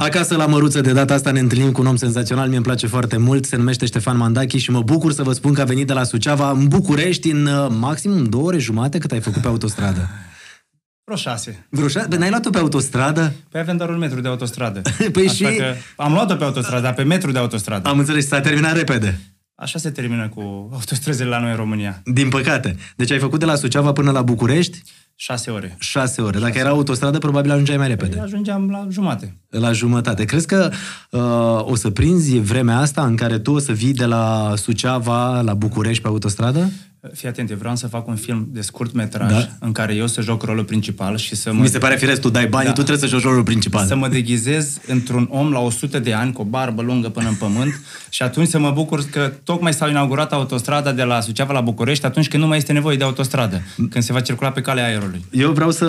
Acasă la Măruță, de data asta ne întâlnim cu un om senzațional, mie îmi place foarte mult, se numește Ștefan Mandachi și mă bucur să vă spun că a venit de la Suceava în București în uh, maximum două ore jumate cât ai făcut pe autostradă. Vreo șase. Vreo șase? Bă, N-ai luat-o pe autostradă? Păi avem doar un metru de autostradă. Păi Așa și- că am luat-o pe autostradă, dar pe metru de autostradă. Am înțeles, s-a terminat repede. Așa se termină cu autostrăzile la noi în România. Din păcate. Deci ai făcut de la Suceava până la București Șase ore. șase ore. Dacă era autostradă, probabil ajungeai mai repede. Ajungeam la jumate. La jumătate. Crezi că uh, o să prinzi vremea asta în care tu o să vii de la Suceava la București pe autostradă? Fii atent, eu vreau să fac un film de scurt metraj Da. în care eu să joc rolul principal și să mă, Mi se pare firesc, tu dai bani, Da. tu trebuie să joci rolul principal. să mă deghizez într-un om la 100 de ani cu o barbă lungă până în pământ și atunci să mă bucur că tocmai s-a inaugurat autostrada de la Suceava la București atunci când nu mai este nevoie de autostradă, când se va circula pe calea aerului. Eu vreau să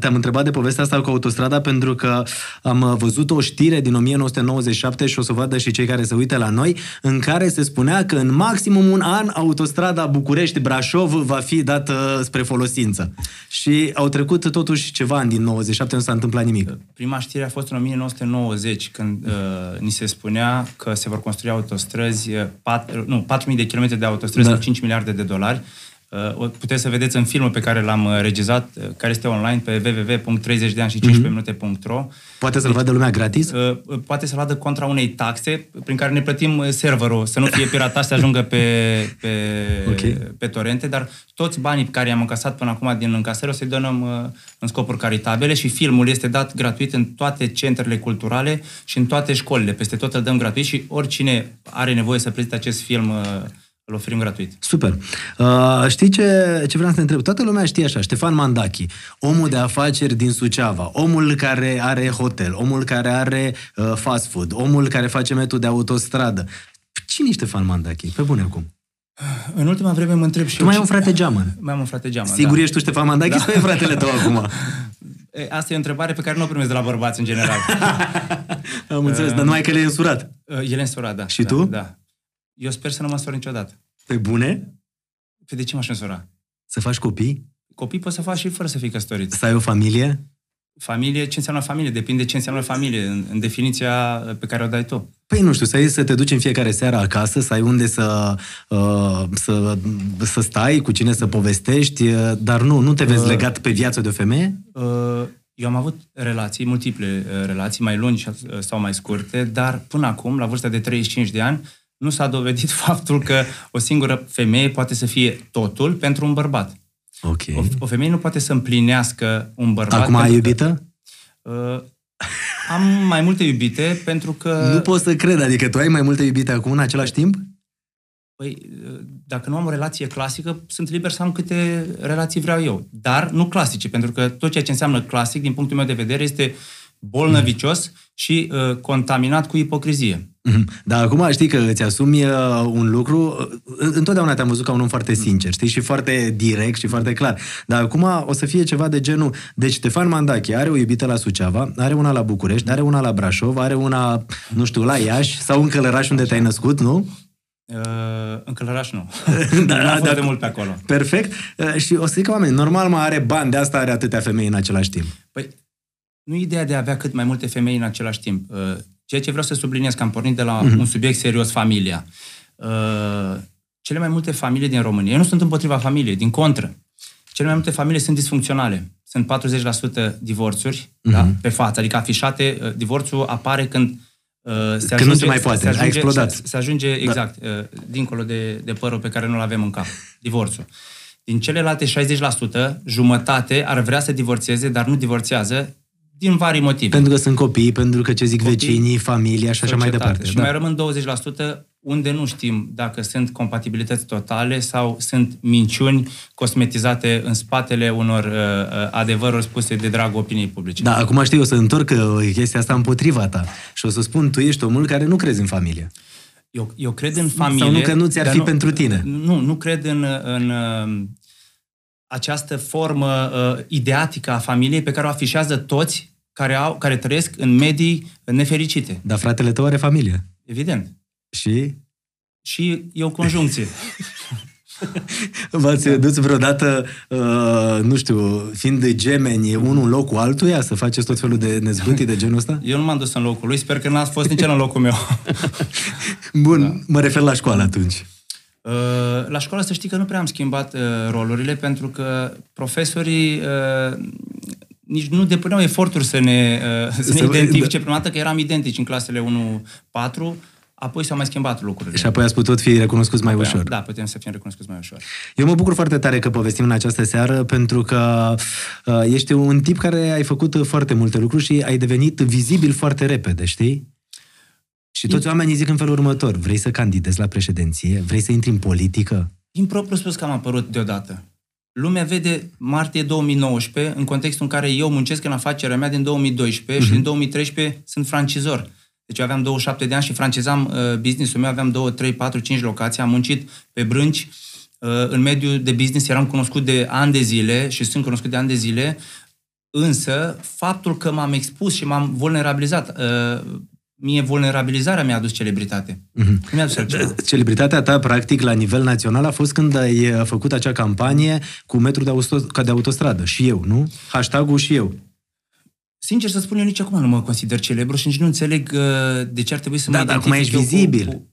te-am întrebat de povestea asta cu autostrada pentru că am uh, văzut o știre din 1997 și o să vadă și cei care se uită la noi, în care se spunea că în maximum un an autostrada București-Brașov va fi dată spre folosință. Și au trecut totuși ceva ani din 97, nu s-a întâmplat nimic. Prima știre a fost în 1990, când uh, ni se spunea că se vor construi autostrăzi, uh, pat, nu, 4.000 de kilometri de autostrăzi Da. cu 5 miliarde de dolari. Uh, o puteți să vedeți în filmul pe care l-am uh, regizat, uh, care este online pe www.30deani și 15minute.ro. Poate să-l vadă lumea gratis? Uh, uh, poate să vadă contra unei taxe prin care ne plătim uh, serverul, să nu fie piratat, să ajungă pe, pe, Ok. pe torente, dar toți banii pe care i-am încasat până acum din încasări o să-i donăm uh, în scopuri caritabile și filmul este dat gratuit în toate centrele culturale și în toate școlile. Peste tot îl dăm gratuit și oricine are nevoie să prezinte acest film uh, îl oferim gratuit. Super. Uh, știi ce, ce vreau să te întreb? Toată lumea știe așa, Ștefan Mandachi, omul de afaceri din Suceava, omul care are hotel, omul care are uh, fast food, omul care face metru de autostradă. Cine e Ștefan Mandachi? Pe bune acum. În ultima vreme mă întreb și Tu eu mai ai un ce- frate geamăn. Mai am un frate geamăn, Sigur da. ești tu Ștefan Mandachi da. sau e fratele tău acum? E, Asta e o întrebare pe care nu o primesc de la bărbați în general. Am înțeles, dar numai că le-ai însurat. Uh, El e însurat, da. Și da, tu? Da. Eu sper să nu mă însor niciodată. Pe bune? Pe de ce m-aș însura? Să faci copii? Copii poți să faci și fără să fii căsătorit. Să ai o familie? Familie, ce înseamnă familie? Depinde ce înseamnă familie, în, în definiția pe care o dai tu. Păi nu știu, să ai să te duci în fiecare seară acasă, să ai unde să, uh, să, să stai, cu cine să povestești, uh, dar nu, nu te vezi legat pe viață de o femeie? Uh, Eu am avut relații, multiple uh, relații, mai lungi uh, sau mai scurte, dar până acum, la vârsta de 35 de ani, nu s-a dovedit faptul că o singură femeie poate să fie totul pentru un bărbat. Ok. O, o femeie nu poate să împlinească un bărbat. Acum ai pentru că- iubită? Uh, am mai multe iubite pentru că... Nu pot să cred, adică tu ai mai multe iubite acum în același timp? Păi, dacă nu am o relație clasică, sunt liber să am câte relații vreau eu. Dar nu clasice, pentru că tot ceea ce înseamnă clasic, din punctul meu de vedere, este bolnăvicios și uh, contaminat cu ipocrizie. Mhm. Dar acum știi că îți asumi uh, un lucru, uh, întotdeauna te-am văzut ca un om foarte sincer, știi, și foarte direct și foarte clar. Dar acum o să fie ceva de genul, deci Ștefan Mandache are o iubită la Suceava, are una la București, are una la Brașov, are una, nu știu, la Iași sau în Călăraș unde te-ai născut, nu? Uh, în Călăraș nu. Da, da, n-am fost da. de mult pe acolo. Perfect. Uh, Și o să zic oameni, normal mă are bani, de asta are atâtea femei în același timp. Păi, nu e ideea de a avea cât mai multe femei în același timp. Uh, Ceea ce vreau să subliniez, că am pornit de la Mhm. un subiect serios, familia. Uh, Cele mai multe familii din România, eu nu sunt împotriva familiei, din contră. Cele mai multe familii sunt disfuncționale. Sunt 40% divorțuri Mhm. da, pe față, adică afișate. Uh, Divorțul apare când uh, se Când nu se mai poate, a explodat. Se, se ajunge, exact, uh, dincolo de, de părul pe care nu-l avem în cap. Divorțul. Din celelalte 60%, jumătate ar vrea să divorțeze, dar nu divorțează din vari motive. Pentru că sunt copii, pentru că ce zic Copii, vecinii, familia și așa mai societate. departe. Și da. mai rămân 20% unde nu știm dacă sunt compatibilități totale sau sunt minciuni cosmetizate în spatele unor uh, uh, adevăruri spuse de dragul opiniei publice. Da, acum știi, o să întorc uh, chestia asta împotriva ta și o să spun, tu ești omul care nu crezi în familie. Eu, eu cred în familie... Sau nu că nu ți-ar dar fi pentru tine. Nu, nu cred în, în uh, această formă uh, ideatică a familiei pe care o afișează toți care, au, care trăiesc în medii nefericite. Dar fratele tău are familie. Evident. Și Și e o conjuncție. V-ați da. dus vreodată, uh, nu știu, fiind de gemeni, unul în locul altuia, să faceți tot felul de nezbâtii de genul ăsta? Eu nu m-am dus în locul lui, sper că n-ați fost nici în locul meu. Bun, da. mă refer la școală atunci. Uh, la școală să știi că nu prea am schimbat uh, rolurile, pentru că profesorii uh, nici nu depuneau eforturi să ne, să ne identifice. Da. Prima dată că eram identici în clasele 1-4, apoi s-au mai schimbat lucrurile. Și apoi ați putut fi recunoscuți mai apoi, ușor. Da, putem să fim recunoscuți mai ușor. Eu mă bucur foarte tare că povestim în această seară, pentru că uh, ești un tip care ai făcut foarte multe lucruri și ai devenit vizibil foarte repede, știi? Și toți oamenii zic în felul următor, vrei să candidezi la președinție? Vrei să intri în politică? Impropriu spus că am apărut deodată. Lumea vede martie 2019 în contextul în care eu muncesc în afacerea mea din 2012 uh-huh. și mhm. din 2013 sunt francizor. Deci eu aveam 27 de ani și francizam uh, business-ul meu, aveam 2, 3, 4, 5 locații, am muncit pe brânci, uh, în mediul de business eram cunoscut de ani de zile și sunt cunoscut de ani de zile, însă faptul că m-am expus și m-am vulnerabilizat, uh, mie vulnerabilizarea mi-a adus celebritate. Mm-hmm. Mi-a adus altceva. Celebritatea ta, practic, la nivel național a fost când ai uh, făcut acea campanie cu metru de, auto- de autostradă. Și eu, nu? Hashtag-ul și eu. Sincer să spun, eu nici acum nu mă consider celebru și nici nu înțeleg uh, de ce ar trebui să da, mă dar acum ești vizibil. Cu, cu...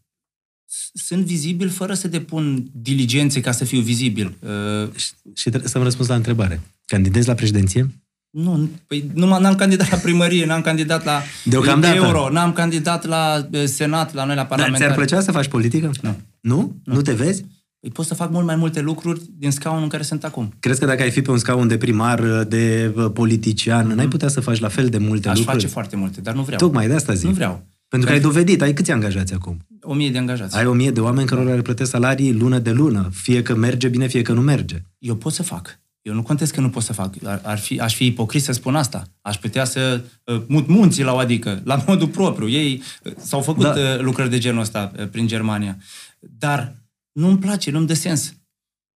Sunt vizibil fără să depun diligențe ca să fiu vizibil. Uh... Și, și trebuie să-mi răspuns la întrebare. Candidezi la președinție? Nu, păi nu n-am candidat la primărie, n-am candidat la Deocamdată. euro, n-am candidat la uh, senat, la noi la parlament. Dar ți-ar plăcea să faci politică? Nu. Nu? Nu, nu te vezi? Păi pot să fac mult mai multe lucruri din scaunul în care sunt acum. Crezi că dacă ai fi pe un scaun de primar, de uh, politician, mm-hmm. n-ai putea să faci la fel de multe Aș lucruri? Aș face foarte multe, dar nu vreau. Tocmai de asta zic. Nu vreau. Pentru că ai dovedit, ai câți angajați acum? O mie de angajați. Ai o mie de oameni care le plătesc salarii lună de lună, fie că merge bine, fie că nu merge. Eu pot să fac. Eu nu contest că nu pot să fac. Ar, ar fi, aș fi ipocrit să spun asta. Aș putea să uh, mut munții la o adică, la modul propriu. Ei uh, s-au făcut da. uh, lucrări de genul ăsta uh, prin Germania. Dar nu-mi place, nu-mi dă sens.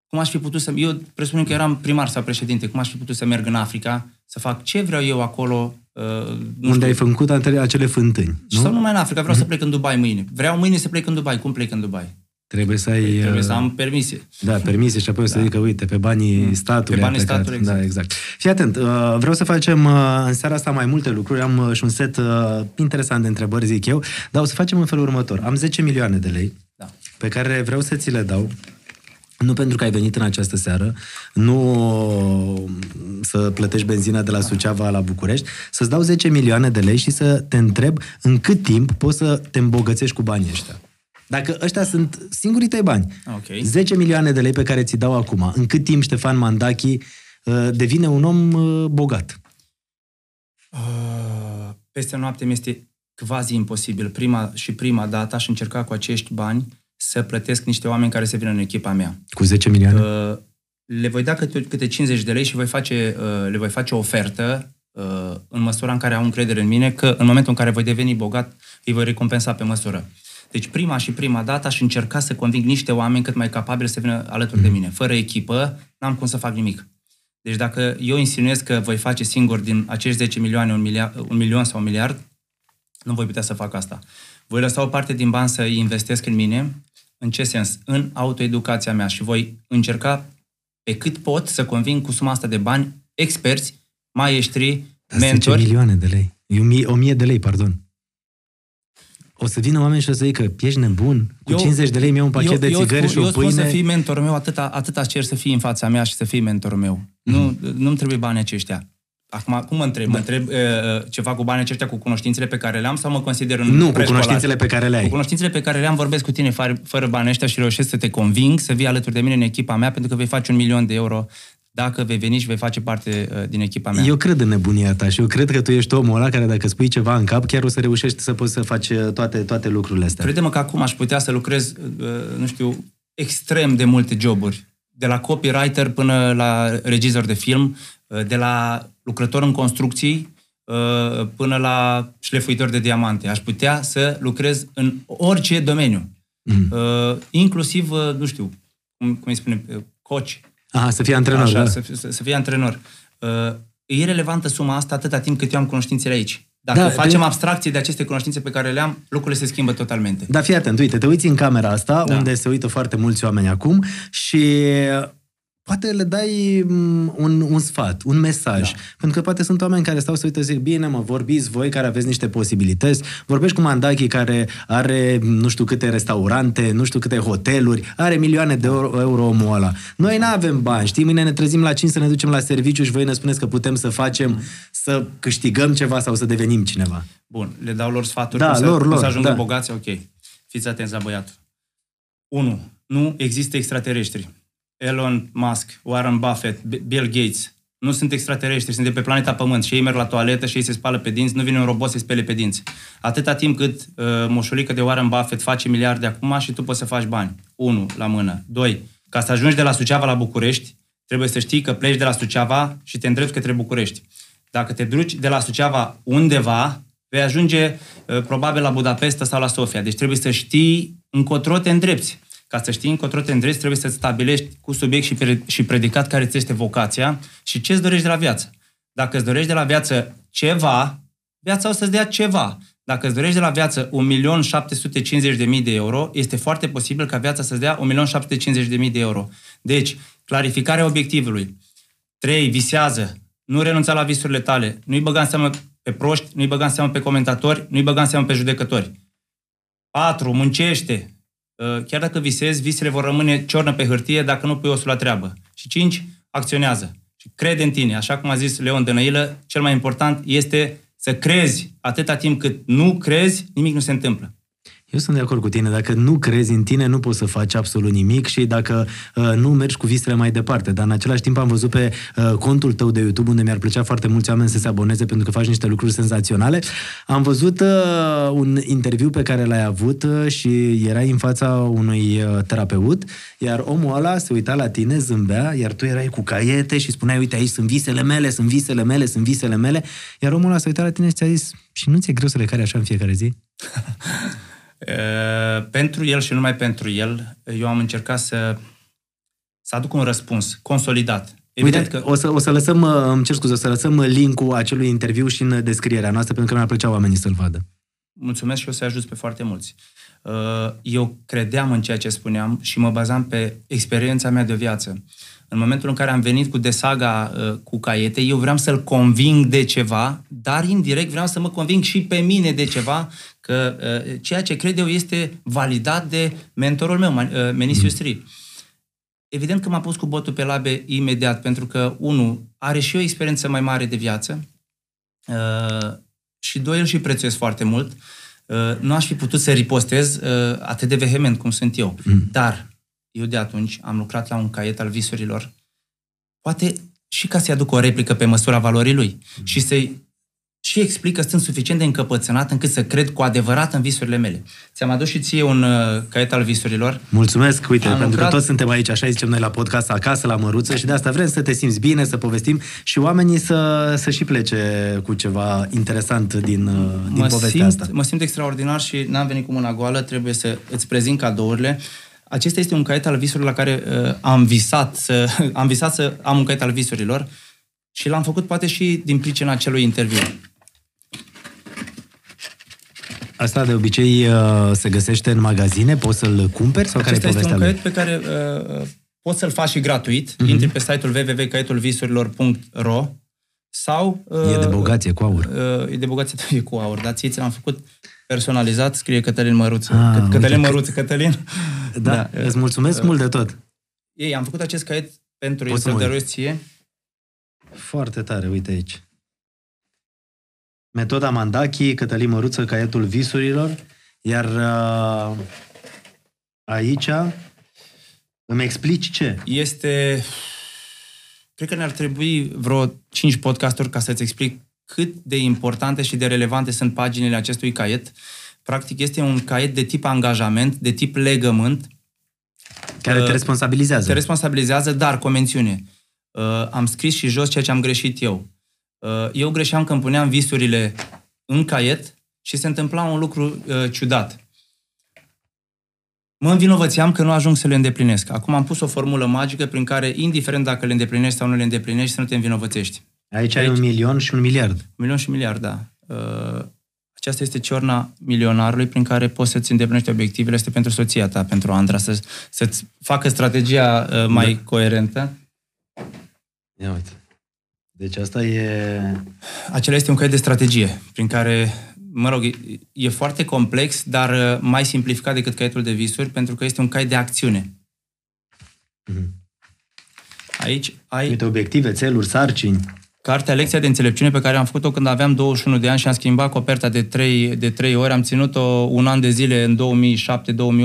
Cum aș fi putut să... Eu presupun că eram primar sau președinte. Cum aș fi putut să merg în Africa, să fac ce vreau eu acolo... Uh, nu Unde știu. ai făcut acele fântâni, nu? Sau numai în Africa. Vreau mm-hmm. să plec în Dubai mâine. Vreau mâine să plec în Dubai. Cum plec în Dubai? Trebuie să ai... Păi, trebuie să uh, am permisie. Da, permisie și apoi da. să zică, uite, pe banii mm. statului. Pe banii statului, exact. Da, exact. Fii atent, uh, vreau să facem uh, în seara asta mai multe lucruri. Am și un set interesant de întrebări, zic eu, dar o să facem în felul următor. Am 10 milioane de lei da. pe care vreau să ți le dau nu pentru că ai venit în această seară, nu să plătești benzina de la Suceava la București, să-ți dau 10 milioane de lei și să te întreb în cât timp poți să te îmbogățești cu banii ăștia. Dacă ăștia sunt singurii tăi bani, okay. 10 milioane de lei pe care ți dau acum, în cât timp Ștefan Mandachi uh, devine un om uh, bogat? Uh, peste noapte mi este quasi imposibil. Prima și prima dată aș încerca cu acești bani să plătesc niște oameni care să vină în echipa mea. Cu 10 milioane? Uh, le voi da câte, câte 50 de lei și voi face, uh, le voi face o ofertă uh, în măsura în care au încredere în mine, că în momentul în care voi deveni bogat, îi voi recompensa pe măsură. Deci prima și prima dată aș încerca să conving niște oameni cât mai capabili să vină alături mm. de mine. Fără echipă, n-am cum să fac nimic. Deci dacă eu insinuez că voi face singur din acești 10 milioane un, miliard, un milion sau un miliard, nu voi putea să fac asta. Voi lăsa o parte din bani să îi investesc în mine, în ce sens? În autoeducația mea și voi încerca pe cât pot să conving cu suma asta de bani experți, maestri, mentori. 10 milioane de lei. O mie, o mie de lei, pardon. O să vină oameni și o să zică, ești nebun? Cu eu, 50 de lei mi un pachet eu, de țigări eu, și o eu pâine? Eu spun să fii mentorul meu, atâta, atâta cer să fii în fața mea și să fii mentorul meu. Mm-hmm. Nu, nu-mi trebuie banii aceștia. Acum, cum mă întreb? Da. Mă întreb uh, uh, ce fac cu banii aceștia, cu cunoștințele pe care le am sau mă consider în Nu, cu cunoștințele pe care le ai. Cu cunoștințele pe care le am, vorbesc cu tine fără, fără banii ăștia și reușesc să te conving să vii alături de mine în echipa mea, pentru că vei face un milion de euro dacă vei veni și vei face parte uh, din echipa mea. Eu cred în nebunia ta și eu cred că tu ești omul ăla care dacă spui ceva în cap, chiar o să reușești să poți să faci uh, toate, toate lucrurile astea. Crede-mă că acum aș putea să lucrez, uh, nu știu, extrem de multe joburi. De la copywriter până la regizor de film, uh, de la lucrător în construcții uh, până la șlefuitor de diamante. Aș putea să lucrez în orice domeniu. Mm. Uh, inclusiv, uh, nu știu, cum, cum îi spune, coach. Aha, să fie antrenor, Așa, da. să, să, să fie antrenor. E irrelevantă suma asta atâta timp cât eu am cunoștințele aici. Dacă Da, da, facem de- abstracție de aceste cunoștințe pe care le am, lucrurile se schimbă totalmente. Dar fii atent, uite, te uiți în camera asta, Da. unde se uită foarte mulți oameni acum și poate le dai mm, un, un sfat, un mesaj. Da. Pentru că poate sunt oameni care stau să uită și zic, bine mă, vorbiți voi care aveți niște posibilități, vorbești cu Mandachi care are nu știu câte restaurante, nu știu câte hoteluri, are milioane de euro, euro omul ăla. Noi nu avem bani, știi, mâine ne trezim la 5 să ne ducem la serviciu și voi ne spuneți că putem să facem, să câștigăm ceva sau să devenim cineva. Bun, le dau lor sfaturi Da, cum, să, lor, cum lor, să ajungă da. bogați, ok. Fiți atenți la băiatul. 1. Nu există extraterestri. Elon Musk, Warren Buffett, B- Bill Gates, nu sunt extraterestri, sunt de pe planeta Pământ și ei merg la toaletă și ei se spală pe dinți, nu vine un robot să spele pe dinți. Atâta timp cât uh, moșulică de Warren Buffett face miliarde acum și tu poți să faci bani. 1. La mână. 2. Ca să ajungi de la Suceava la București, trebuie să știi că pleci de la Suceava și te îndrepți către București. Dacă te duci de la Suceava undeva, vei ajunge uh, probabil la Budapesta sau la Sofia. Deci trebuie să știi încotro te îndrepți. Ca să știi încotro te îndrepți, trebuie să stabilești cu subiect și, pre- și predicat care ți este vocația și ce îți dorești de la viață. Dacă îți dorești de la viață ceva, viața o să-ți dea ceva. Dacă îți dorești de la viață 1.750.000 de euro, este foarte posibil ca viața să-ți dea 1.750.000 de euro. Deci, clarificarea obiectivului. 3. Visează. Nu renunța la visurile tale. Nu-i băga în seamă pe proști, nu-i băga în seamă pe comentatori, nu-i băga în seamă pe judecători. 4. Muncește. Uh, Chiar dacă visezi, visele vor rămâne ciornă pe hârtie dacă nu pui osul la treabă. Și 5. Acționează. Și crede în tine. Așa cum a zis Leon Dănăilă, cel mai important este să crezi. Atâta timp cât nu crezi, nimic nu se întâmplă. Eu sunt de acord cu tine. Dacă nu crezi în tine, nu poți să faci absolut nimic și dacă uh, nu mergi cu visele mai departe. Dar în același timp am văzut pe uh, contul tău de YouTube, unde mi-ar plăcea foarte mulți oameni să se aboneze pentru că faci niște lucruri senzaționale. Am văzut uh, un interviu pe care l-ai avut uh, și erai în fața unui uh, terapeut, iar omul ăla se uita la tine, zâmbea, iar tu erai cu caiete și spuneai, uite, aici sunt visele mele, sunt visele mele, sunt visele mele, iar omul ăla se uita la tine și ți-a zis, și nu ți-e greu să le cari așa în fiecare zi? Uh, pentru el și numai pentru el, eu am încercat să, să aduc un răspuns consolidat. Evident Uite, că o, să, o să lăsăm, uh, îmi cer scuze, o să lăsăm link-ul acelui interviu și în descrierea noastră, pentru că mi-ar plăcea oamenii să-l vadă. mulțumesc și o să ajut pe foarte mulți. Uh, Eu credeam în ceea ce spuneam și mă bazam pe experiența mea de viață. În momentul în care am venit cu desaga uh, cu caiete, eu vreau să-l conving de ceva, dar indirect vreau să mă conving și pe mine de ceva, că uh, ceea ce cred eu este validat de mentorul meu, Man- uh, Menisiu Stri. Evident că m-a pus cu botul pe labe imediat, pentru că, unu, are și o experiență mai mare de viață, uh, și doi, îl și prețuiesc foarte mult. Uh, nu aș fi putut să ripostez uh, atât de vehement cum sunt eu. Mm. Dar eu de atunci am lucrat la un caiet al visurilor, poate și ca să-i aduc o replică pe măsura valorii lui mm. și să-i și explic că sunt suficient de încăpățânat încât să cred cu adevărat în visurile mele. Ți-am adus și ție un uh, caiet al visurilor. Mulțumesc, uite, Am pentru lucrat- că toți suntem aici, așa zicem noi la podcast, acasă, la măruță și de asta vrem să te simți bine, să povestim și oamenii să, să și plece cu ceva interesant din, uh, din mă povestea simt, asta. mă simt extraordinar și n-am venit cu mâna goală, trebuie să îți prezint cadourile. Acesta este un caiet al visurilor la care uh, am visat să am visat să am un caiet al visurilor și l-am făcut poate și din pricina acelui interviu. Asta de obicei uh, se găsește în magazine, poți să-l cumperi sau care e Acesta este povestea un lui? caiet pe care uh, poți să-l faci și gratuit. Mhm. Uh-huh. Intri pe site-ul www.caietulvisurilor.ro sau... Uh, E de bogație, cu aur. Uh, e de bogație, e cu aur, dar ție ți l-am făcut personalizat, scrie Cătălin Măruță. Ah, Căt- Cătălin uite, Măruță, Cătălin. Da, da, îți mulțumesc uh, mult de tot. Ei, am făcut acest caiet pentru Poți el să să-l mă uit. dăruiesc ție. Foarte tare, uite aici. Metoda Mandachi, Cătălin Măruță, caietul visurilor, iar uh, aici îmi explici ce? Este... Cred că ne-ar trebui vreo 5 podcasturi ca să-ți explic cât de importante și de relevante sunt paginile acestui caiet. Practic este un caiet de tip angajament, de tip legământ, Care te Uh, responsabilizează. te responsabilizează, dar cu o mențiune. Uh, am scris și jos ceea ce am greșit eu. Uh, eu greșeam când puneam visurile în caiet și se întâmpla un lucru uh, ciudat. Mă învinovățeam că nu ajung să le îndeplinesc. Acum am pus o formulă magică prin care, indiferent dacă le îndeplinești sau nu le îndeplinești, să nu te învinovățești. Aici ai Aici- un milion și un miliard. Un milion și miliard, da. uh, aceasta este ciorna milionarului prin care poți să-ți îndeplinești obiectivele. Este pentru soția ta, pentru Andra, să, să-ți facă strategia uh, mai da. coerentă. Ia uite. Deci asta e... Acela este un caiet de strategie, prin care, mă rog, e, e foarte complex, dar uh, mai simplificat decât caietul de visuri, pentru că este un caiet de acțiune. Mm-hmm. Aici ai... Uite, obiective, țeluri, sarcini. Cartea Lecția de Înțelepciune pe care am făcut-o când aveam 21 de ani și am schimbat coperta de 3, de 3 ori. Am ținut-o un an de zile în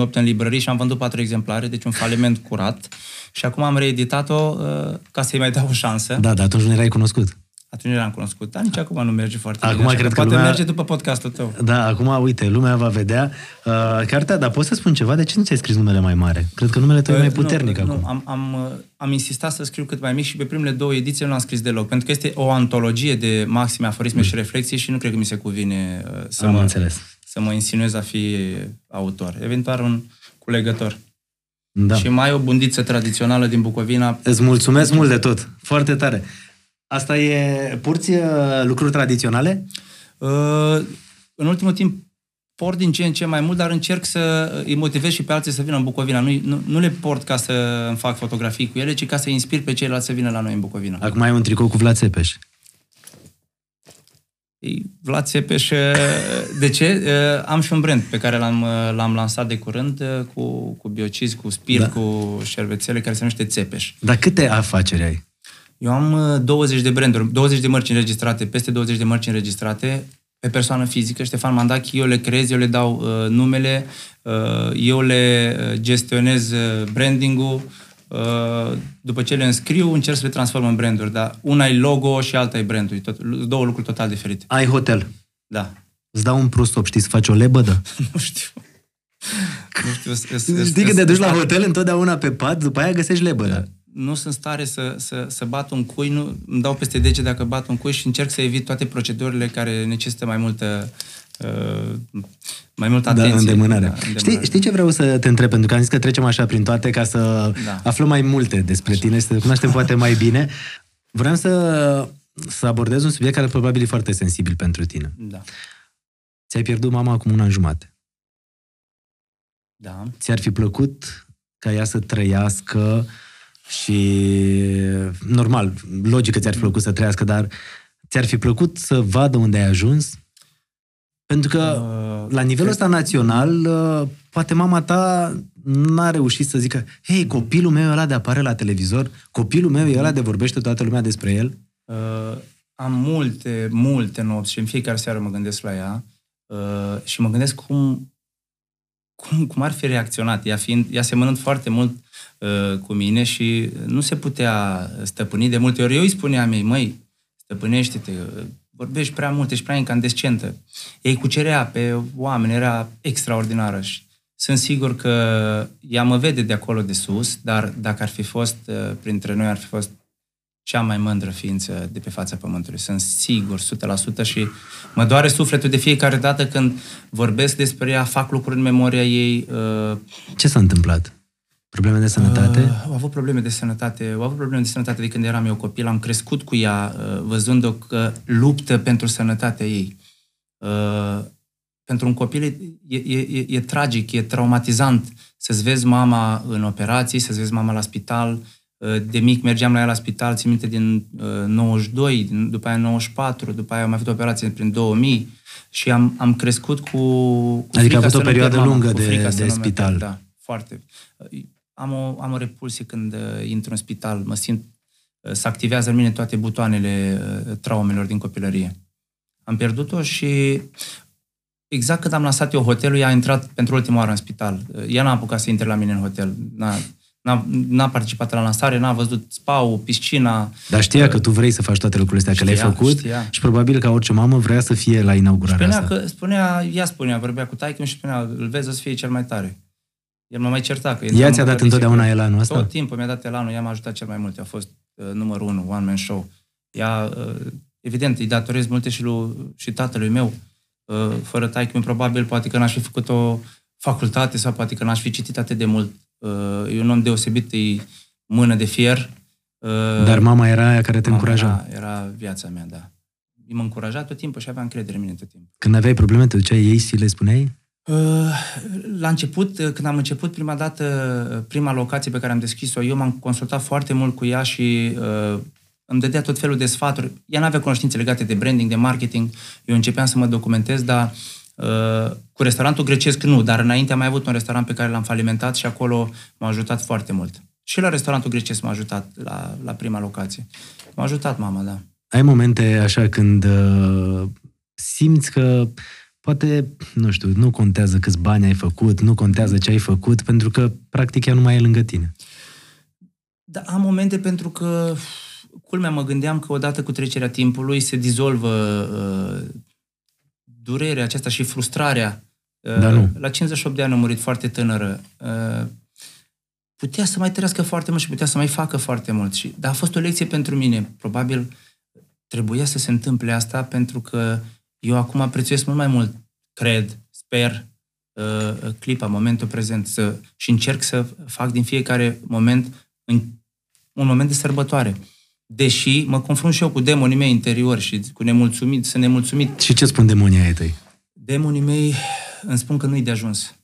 2007-2008 în librării și am vândut 4 exemplare, deci un faliment curat. Și acum am reeditat-o uh, ca să-i mai dau o șansă. Da, dar atunci nu erai cunoscut. Atunci nu eram cunoscut, dar nici acum nu merge foarte acum bine. Cred că poate lumea... merge după podcastul tău. Da, acum, uite, lumea va vedea uh, cartea, dar poți să spun ceva? De ce nu ți-ai scris numele mai mare? Cred că numele tău uh, e mai puternic nu, acum. Nu, am, am, uh, am insistat să scriu cât mai mic și pe primele două ediții nu l-am scris deloc, pentru că este o antologie de maxime aforisme mm. și reflexii și nu cred că mi se cuvine uh, să, am mă, înțeles. să mă insinuez a fi autor. Eventual un culegător. Da. Și mai o bundiță tradițională din Bucovina. Îți mulțumesc mult de tot. Foarte tare. Asta e... Purți uh, lucruri tradiționale? Uh, în ultimul timp port din ce în ce mai mult, dar încerc să îi motivez și pe alții să vină în Bucovina. Nu, nu, nu le port ca să îmi fac fotografii cu ele, ci ca să inspir pe ceilalți să vină la noi în Bucovina. Acum ai un tricou cu Vlad Țepeș. Vlad Țepeș, uh, de ce? Uh, am și un brand pe care l-am, l-am lansat de curând cu, cu biocizi, cu spirit, da. cu șervețele, care se numește Țepeș. Dar câte afaceri ai? Eu am 20 uh, de branduri, 20 de mărci înregistrate, peste 20 de mărci înregistrate, pe persoană fizică, Ștefan Mandachi, eu le creez, eu le dau uh, numele, uh, eu le uh, gestionez branding-ul, uh, după ce le înscriu, încerc să le transform în branduri, dar una e logo și alta e brandul, tot, două lucruri total diferite. Ai hotel? Da. Îți dau un prostop, știi, să faci o lebădă? nu știu. nu știu. Știi că te duci la hotel întotdeauna pe pat, după aia găsești lebădă. Da nu sunt stare să, să, să bat un cui, nu, îmi dau peste dege dacă bat un cui și încerc să evit toate procedurile care necesită mai multă uh, mai multă da, atenție. Da, îndemânare. Da, îndemânare. Știi, știi ce vreau să te întreb? Pentru că am zis că trecem așa prin toate ca să da. aflăm mai multe despre așa. tine și să te cunoaștem poate mai bine. Vreau să, să abordez un subiect care probabil e foarte sensibil pentru tine. Da. Ți-ai pierdut mama acum un an jumate. Da. Ți-ar fi plăcut ca ea să trăiască uh, și normal, logic că ți-ar fi plăcut să trăiască, dar ți-ar fi plăcut să vadă unde ai ajuns? Pentru că uh, la nivelul ăsta național, uh, poate mama ta n-a reușit să zică hei, copilul meu e ăla de apare la televizor, copilul meu e ăla de vorbește toată lumea despre el. Uh, am multe, multe nopți și în fiecare seară mă gândesc la ea uh, și mă gândesc cum, cum, cum ar fi reacționat, ea, fiind, ea semănând foarte mult Uh, cu mine și nu se putea stăpâni. De multe ori eu îi spuneam ei, măi, stăpânește-te, vorbești prea mult, ești prea incandescentă. Ei cucerea pe oameni, era extraordinară și sunt sigur că ea mă vede de acolo de sus, dar dacă ar fi fost uh, printre noi, ar fi fost cea mai mândră ființă de pe fața Pământului. Sunt sigur, 100% și mă doare sufletul de fiecare dată când vorbesc despre ea, fac lucruri în memoria ei. Uh, Ce s-a întâmplat? Probleme de sănătate? Uh, au avut probleme de sănătate. Au avut probleme de sănătate de când eram eu copil. Am crescut cu ea, uh, văzând-o că luptă pentru sănătatea ei. Uh, pentru un copil e, e, e, e tragic, e traumatizant să-ți vezi mama în operații, să-ți vezi mama la spital. Uh, de mic mergeam la ea la spital, țin minte, din uh, 92, din, după aia 94, după aia am avut operație prin 2000 și am, am crescut cu, cu Adică a avut o perioadă mama, lungă de, de spital. Da, foarte am o, am o repulsie când uh, intru în spital, mă simt, uh, se activează în mine toate butoanele uh, traumelor din copilărie. Am pierdut-o și exact când am lansat eu hotelul, ea a intrat pentru ultima oară în spital. Ea n-a apucat să intre la mine în hotel. N-a, n-a, n-a participat la lansare, n-a văzut spa piscina. Dar știa uh, că tu vrei să faci toate lucrurile astea, știa, că le-ai făcut știa. și probabil ca orice mamă vrea să fie la inaugurarea spunea asta. Că, spunea, ea spunea, vorbea cu taică și spunea, îl vezi să fie cel mai tare. El mă mai certa. Că ea ți-a dat întotdeauna elanul ăsta? Tot timpul mi-a dat elanul, ea m-a ajutat cel mai mult. A fost uh, numărul unu, one man show. Ea, uh, evident, îi datorez multe și, lui, și tatălui meu. Uh, fără taică probabil, poate că n-aș fi făcut o facultate sau poate că n-aș fi citit atât de mult. Uh, e un om deosebit, e mână de fier. Uh, Dar mama era aia care te încuraja? Era, era viața mea, da. mă încuraja tot timpul și avea încredere în mine tot timpul. Când aveai probleme, te duceai ei și le spuneai? Uh, la început, uh, când am început prima dată, uh, prima locație pe care am deschis-o, eu m-am consultat foarte mult cu ea și uh, îmi dădea tot felul de sfaturi. Ea nu avea cunoștințe legate de branding, de marketing. Eu începeam să mă documentez, dar uh, cu restaurantul grecesc nu, dar înainte am mai avut un restaurant pe care l-am falimentat și acolo m-a ajutat foarte mult. Și la restaurantul grecesc m-a ajutat la, la prima locație. M-a ajutat mama, da. Ai momente așa când uh, simți că poate, nu știu, nu contează câți bani ai făcut, nu contează ce ai făcut, pentru că practic ea nu mai e lângă tine. Da, am momente pentru că, culmea, mă gândeam că odată cu trecerea timpului se dizolvă uh, durerea aceasta și frustrarea. Uh, Dar nu. La 58 de ani a murit foarte tânără. Uh, putea să mai trăiască foarte mult și putea să mai facă foarte mult. Și, dar a fost o lecție pentru mine. Probabil trebuia să se întâmple asta pentru că eu acum apreciez mult mai mult, cred, sper, uh, clipa, momentul prezent să, și încerc să fac din fiecare moment în, un moment de sărbătoare. Deși mă confrunt și eu cu demonii mei interiori și cu nemulțumit, sunt nemulțumit. Și ce spun demonii ai tăi? Demonii mei îmi spun că nu-i de ajuns.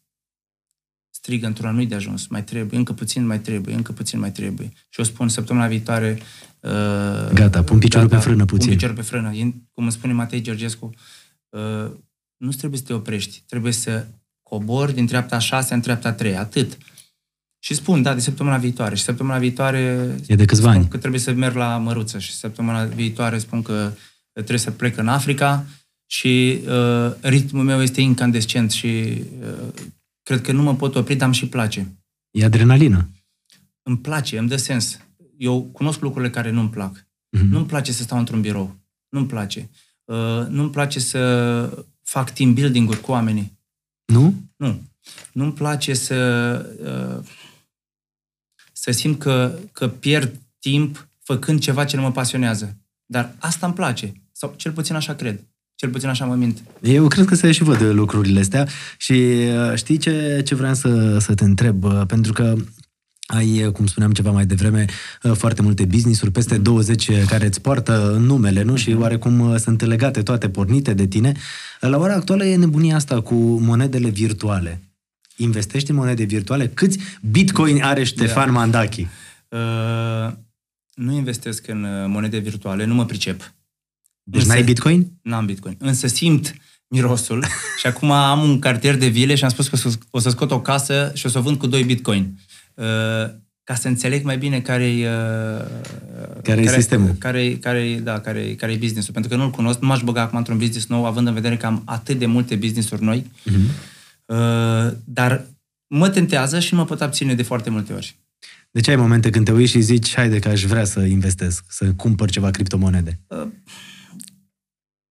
Strigă într-una, nu-i de ajuns, mai trebuie, încă puțin mai trebuie, încă puțin mai trebuie. Și o spun săptămâna viitoare... Uh, Gata, pun piciorul pe frână puțin. Pun piciorul pe frână. Cum îmi spune Matei Georgescu, uh, nu trebuie să te oprești, trebuie să cobori din treapta a șasea în treapta a treia, atât. Și spun, da, de săptămâna viitoare. Și săptămâna viitoare... E de câțiva ani. Că trebuie să merg la Măruță și săptămâna viitoare spun că trebuie să plec în Africa și uh, ritmul meu este incandescent și uh, cred că nu mă pot opri, dar îmi și place. E adrenalină. Îmi place, îmi dă sens. Eu cunosc lucrurile care nu-mi plac. Mhm. Mm-hmm. Nu-mi place să stau într-un birou. Nu-mi place. Uh, nu-mi place să fac team building-uri cu oamenii. Nu? Nu. Nu-mi place să, uh, să simt că, că pierd timp făcând ceva ce nu mă pasionează. Dar asta îmi place. Sau cel puțin așa cred. Cel puțin așa mă mint. Eu cred că se și văd lucrurile astea și uh, știi ce, ce vreau să, să te întreb? Uh, Pentru că ai, cum spuneam ceva mai devreme, uh, foarte multe business-uri, peste 20 care îți poartă numele, nu? Și oarecum uh, sunt legate toate, pornite de tine. La ora actuală e nebunia asta cu monedele virtuale. Investești în monede virtuale? Câți bitcoin are Ștefan Mandachi? Uh, nu investesc în uh, monede virtuale, nu mă pricep. Deci Însă- n-ai bitcoin? N-am bitcoin. Însă simt mirosul și acum am un cartier de vile și am spus că o să- o să scot o casă și o să o vând cu 2 bitcoin. Uh, ca să înțeleg mai bine care e Care e sistemul. Care, care, da, care, care e business-ul. Pentru că nu-l cunosc, nu m-aș băga acum într-un business nou, având în vedere că am atât de multe business-uri noi. Mhm. Uh, dar mă tentează și nu mă pot abține de foarte multe ori. Deci ai momente când te uiți și zici, haide că aș vrea să investesc, să cumpăr ceva criptomonede.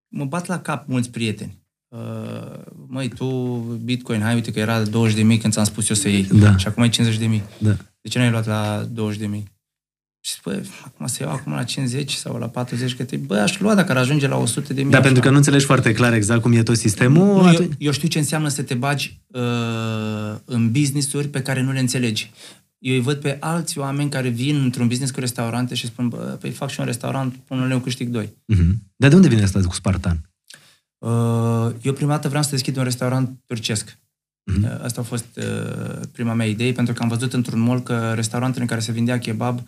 mă bat la cap mulți prieteni. Uh, măi, tu, Bitcoin, hai, uite că era 20 de mii când ți-am spus eu să iei. Da. Și acum e 50 de mii. Da. De ce n-ai luat la 20 de mii? Și zic, bă, acum să iau acum la 50 sau la 40, că te, bă, aș lua dacă ar ajunge la 100 de mii. Da, aș pentru că lua. nu înțelegi foarte clar exact cum e tot sistemul. Nu, eu, atunci- eu știu ce înseamnă să te bagi uh, în business-uri pe care nu le înțelegi. Eu îi văd pe alți oameni care vin într-un business cu restaurante și spun, bă, păi fac și un restaurant, pun un leu, câștig doi. Mhm. Dar de unde vine asta cu Spartan? Uh, eu prima dată vreau să deschid un restaurant turcesc. Mhm. Uh, Asta a fost uh, prima mea idee, pentru că am văzut într-un mall că restaurantele în care se vindea kebab uh,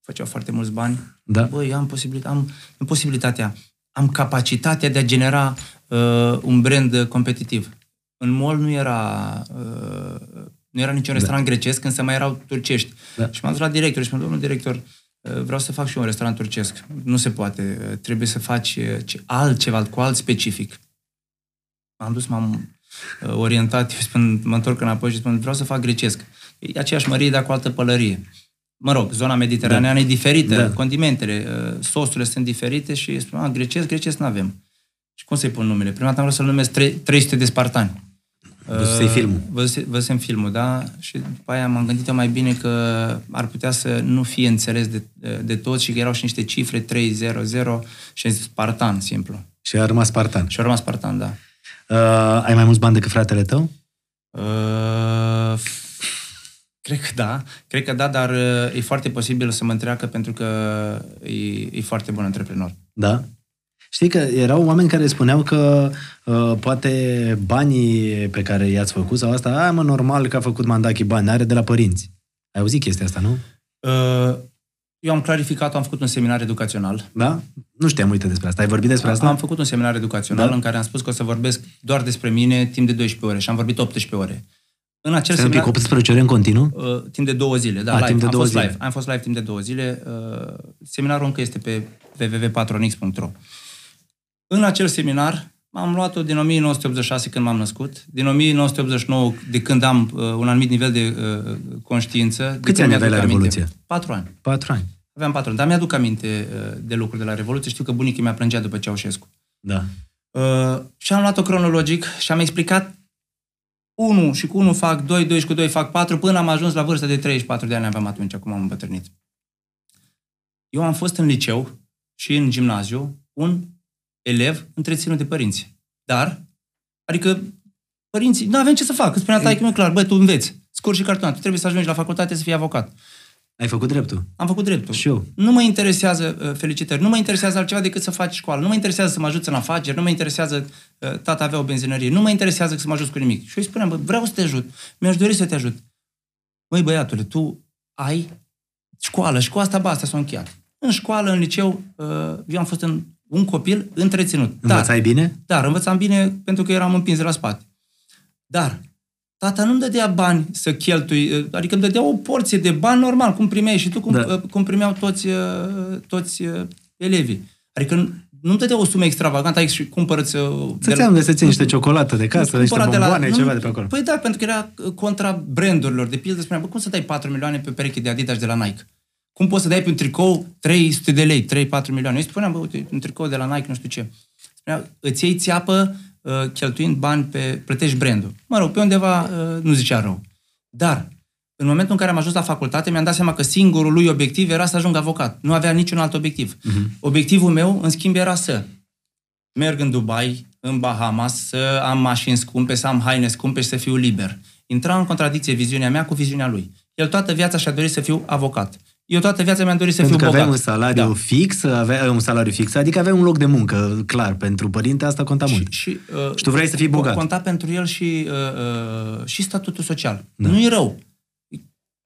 făceau foarte mulți bani. Da. Băi, am, posibilit- am, am posibilitatea, am capacitatea de a genera uh, un brand uh, competitiv. În mall nu era, uh, nu era niciun restaurant grecesc, însă mai erau turcești. Da. Și m-am dus la director și m-am domnul director, uh, vreau să fac și eu un restaurant turcesc. Nu se poate. Uh, Trebuie să faci uh, ce- altceva, cu alt specific. M-am dus, m-am uh, orientat, eu spun, mă întorc înapoi și spun, vreau să fac grecesc. E aceeași mărie, dar cu altă pălărie. Mă rog, zona mediteraneană e diferită, Da. condimentele, uh, sosurile sunt diferite și spun, a, grecesc, grecesc n-avem. Și cum să-i pun numele? Prima dată am vrut să-l numesc tre- 300 de spartani. Văzusei filmul. Văzuse- Văzusem filmul, da? Și după aia m-am gândit eu mai bine că ar putea să nu fie înțeles de, de toți și că erau și niște cifre 300 și am zis Spartan, simplu. Și a rămas Spartan. Și a rămas Spartan, da. Uh, ai mai mulți bani decât fratele tău? Uh, cred că da, cred că da, dar uh, e foarte posibil să mă întreacă pentru că e, e foarte bun antreprenor. Da. Știi că erau oameni care spuneau că uh, poate banii pe care i-ați făcut sau asta, a, mă, normal că a făcut Mandachi bani, are de la părinți. Ai auzit chestia asta, nu? Uh, eu am clarificat, am făcut un seminar educațional. Da? Nu știam multe despre asta. Ai vorbit despre asta? Am făcut un seminar educațional Da. în care am spus că o să vorbesc doar despre mine timp de 12 ore și am vorbit 18 ore. În acel Stai un pic, seminar, 18 ore în continuu? uh, timp de două zile, da, A, live. timp de am două fost zile. live. Am fost live timp de două zile. Uh, seminarul încă este pe www.patronix.ro În acel seminar am luat-o din 1986 când m-am născut, din 1989 de când am uh, un anumit nivel de uh, conștiință. de Câți când ani aveai mi-aduc la aminte. Revoluție? Patru ani. Patru ani. Aveam patru ani, dar mi-aduc aminte uh, de lucruri de la Revoluție. Știu că bunicii mi-a plângea după Ceaușescu. Da. Uh, și am luat-o cronologic și am explicat 1 și cu 1 fac 2, 2 și cu 2 fac 4, până am ajuns la vârsta de 34 de ani aveam atunci, acum am îmbătrânit. Eu am fost în liceu și în gimnaziu un elev întreținut de părinți. Dar, adică, părinții, nu avem ce să fac. Îți spunea taică meu clar, bă, tu înveți, scurs și cartonat, tu trebuie să ajungi la facultate să fii avocat. Ai făcut dreptul. Am făcut dreptul. Și eu. Nu mă interesează, uh, felicitări, nu mă interesează altceva decât să faci școală. Nu mă interesează să mă ajuți în afaceri, nu mă interesează, uh, tata avea o benzinărie, nu mă interesează să mă ajut cu nimic. Și eu îi spuneam, bă, vreau să te ajut, mi-aș dori să te ajut. Măi, băiatule, tu ai școală și cu asta basta s-a încheiat. În școală, în liceu, uh, eu am fost în, un copil întreținut. Învățai bine? Dar învățam bine pentru că eram împins de la spate. Dar tata nu-mi dădea bani să cheltui, adică îmi dădea o porție de bani normal, cum primeai și tu, cum, Da. da. cum primeau toți, uh, toți uh, elevii. Adică nu-mi dădea o sumă extravagantă, aici și cumpărăți... uh, de Să-ți am de să ții niște ciocolată de casă, nu niște cumpăra bomboane, nu- ceva de pe acolo. Păi da, pentru că era uh, contra brandurilor. De pildă spunea, bă, cum să dai 4 milioane pe o pereche de Adidas de la Nike? Cum poți să dai pe un tricou 300 de lei, 3-4 milioane? Eu îi spuneam, bă, uite, un tricou de la Nike, nu știu ce. Spunea, îți iei țeapă uh, cheltuind bani pe, plătești brandul. Mă rog, pe undeva uh, nu zicea rău. Dar, în momentul în care am ajuns la facultate, mi-am dat seama că singurul lui obiectiv era să ajung avocat. Nu avea niciun alt obiectiv. Mhm. Obiectivul meu, în schimb, era să merg în Dubai, în Bahamas, să am mașini scumpe, să am haine scumpe și să fiu liber. Intra în contradicție viziunea mea cu viziunea lui. El toată viața și-a dorit să fiu avocat. Eu toată viața mi-am dorit să Pentru că fiu aveai bogat. un salariu Da. fix, avea un salariu fix, adică aveai un loc de muncă, clar, pentru părinte asta conta mult. Și, și, uh, Și tu vrei să fii bogat. Conta pentru el și, uh, uh, și statutul social. Da. Da. Nu e rău.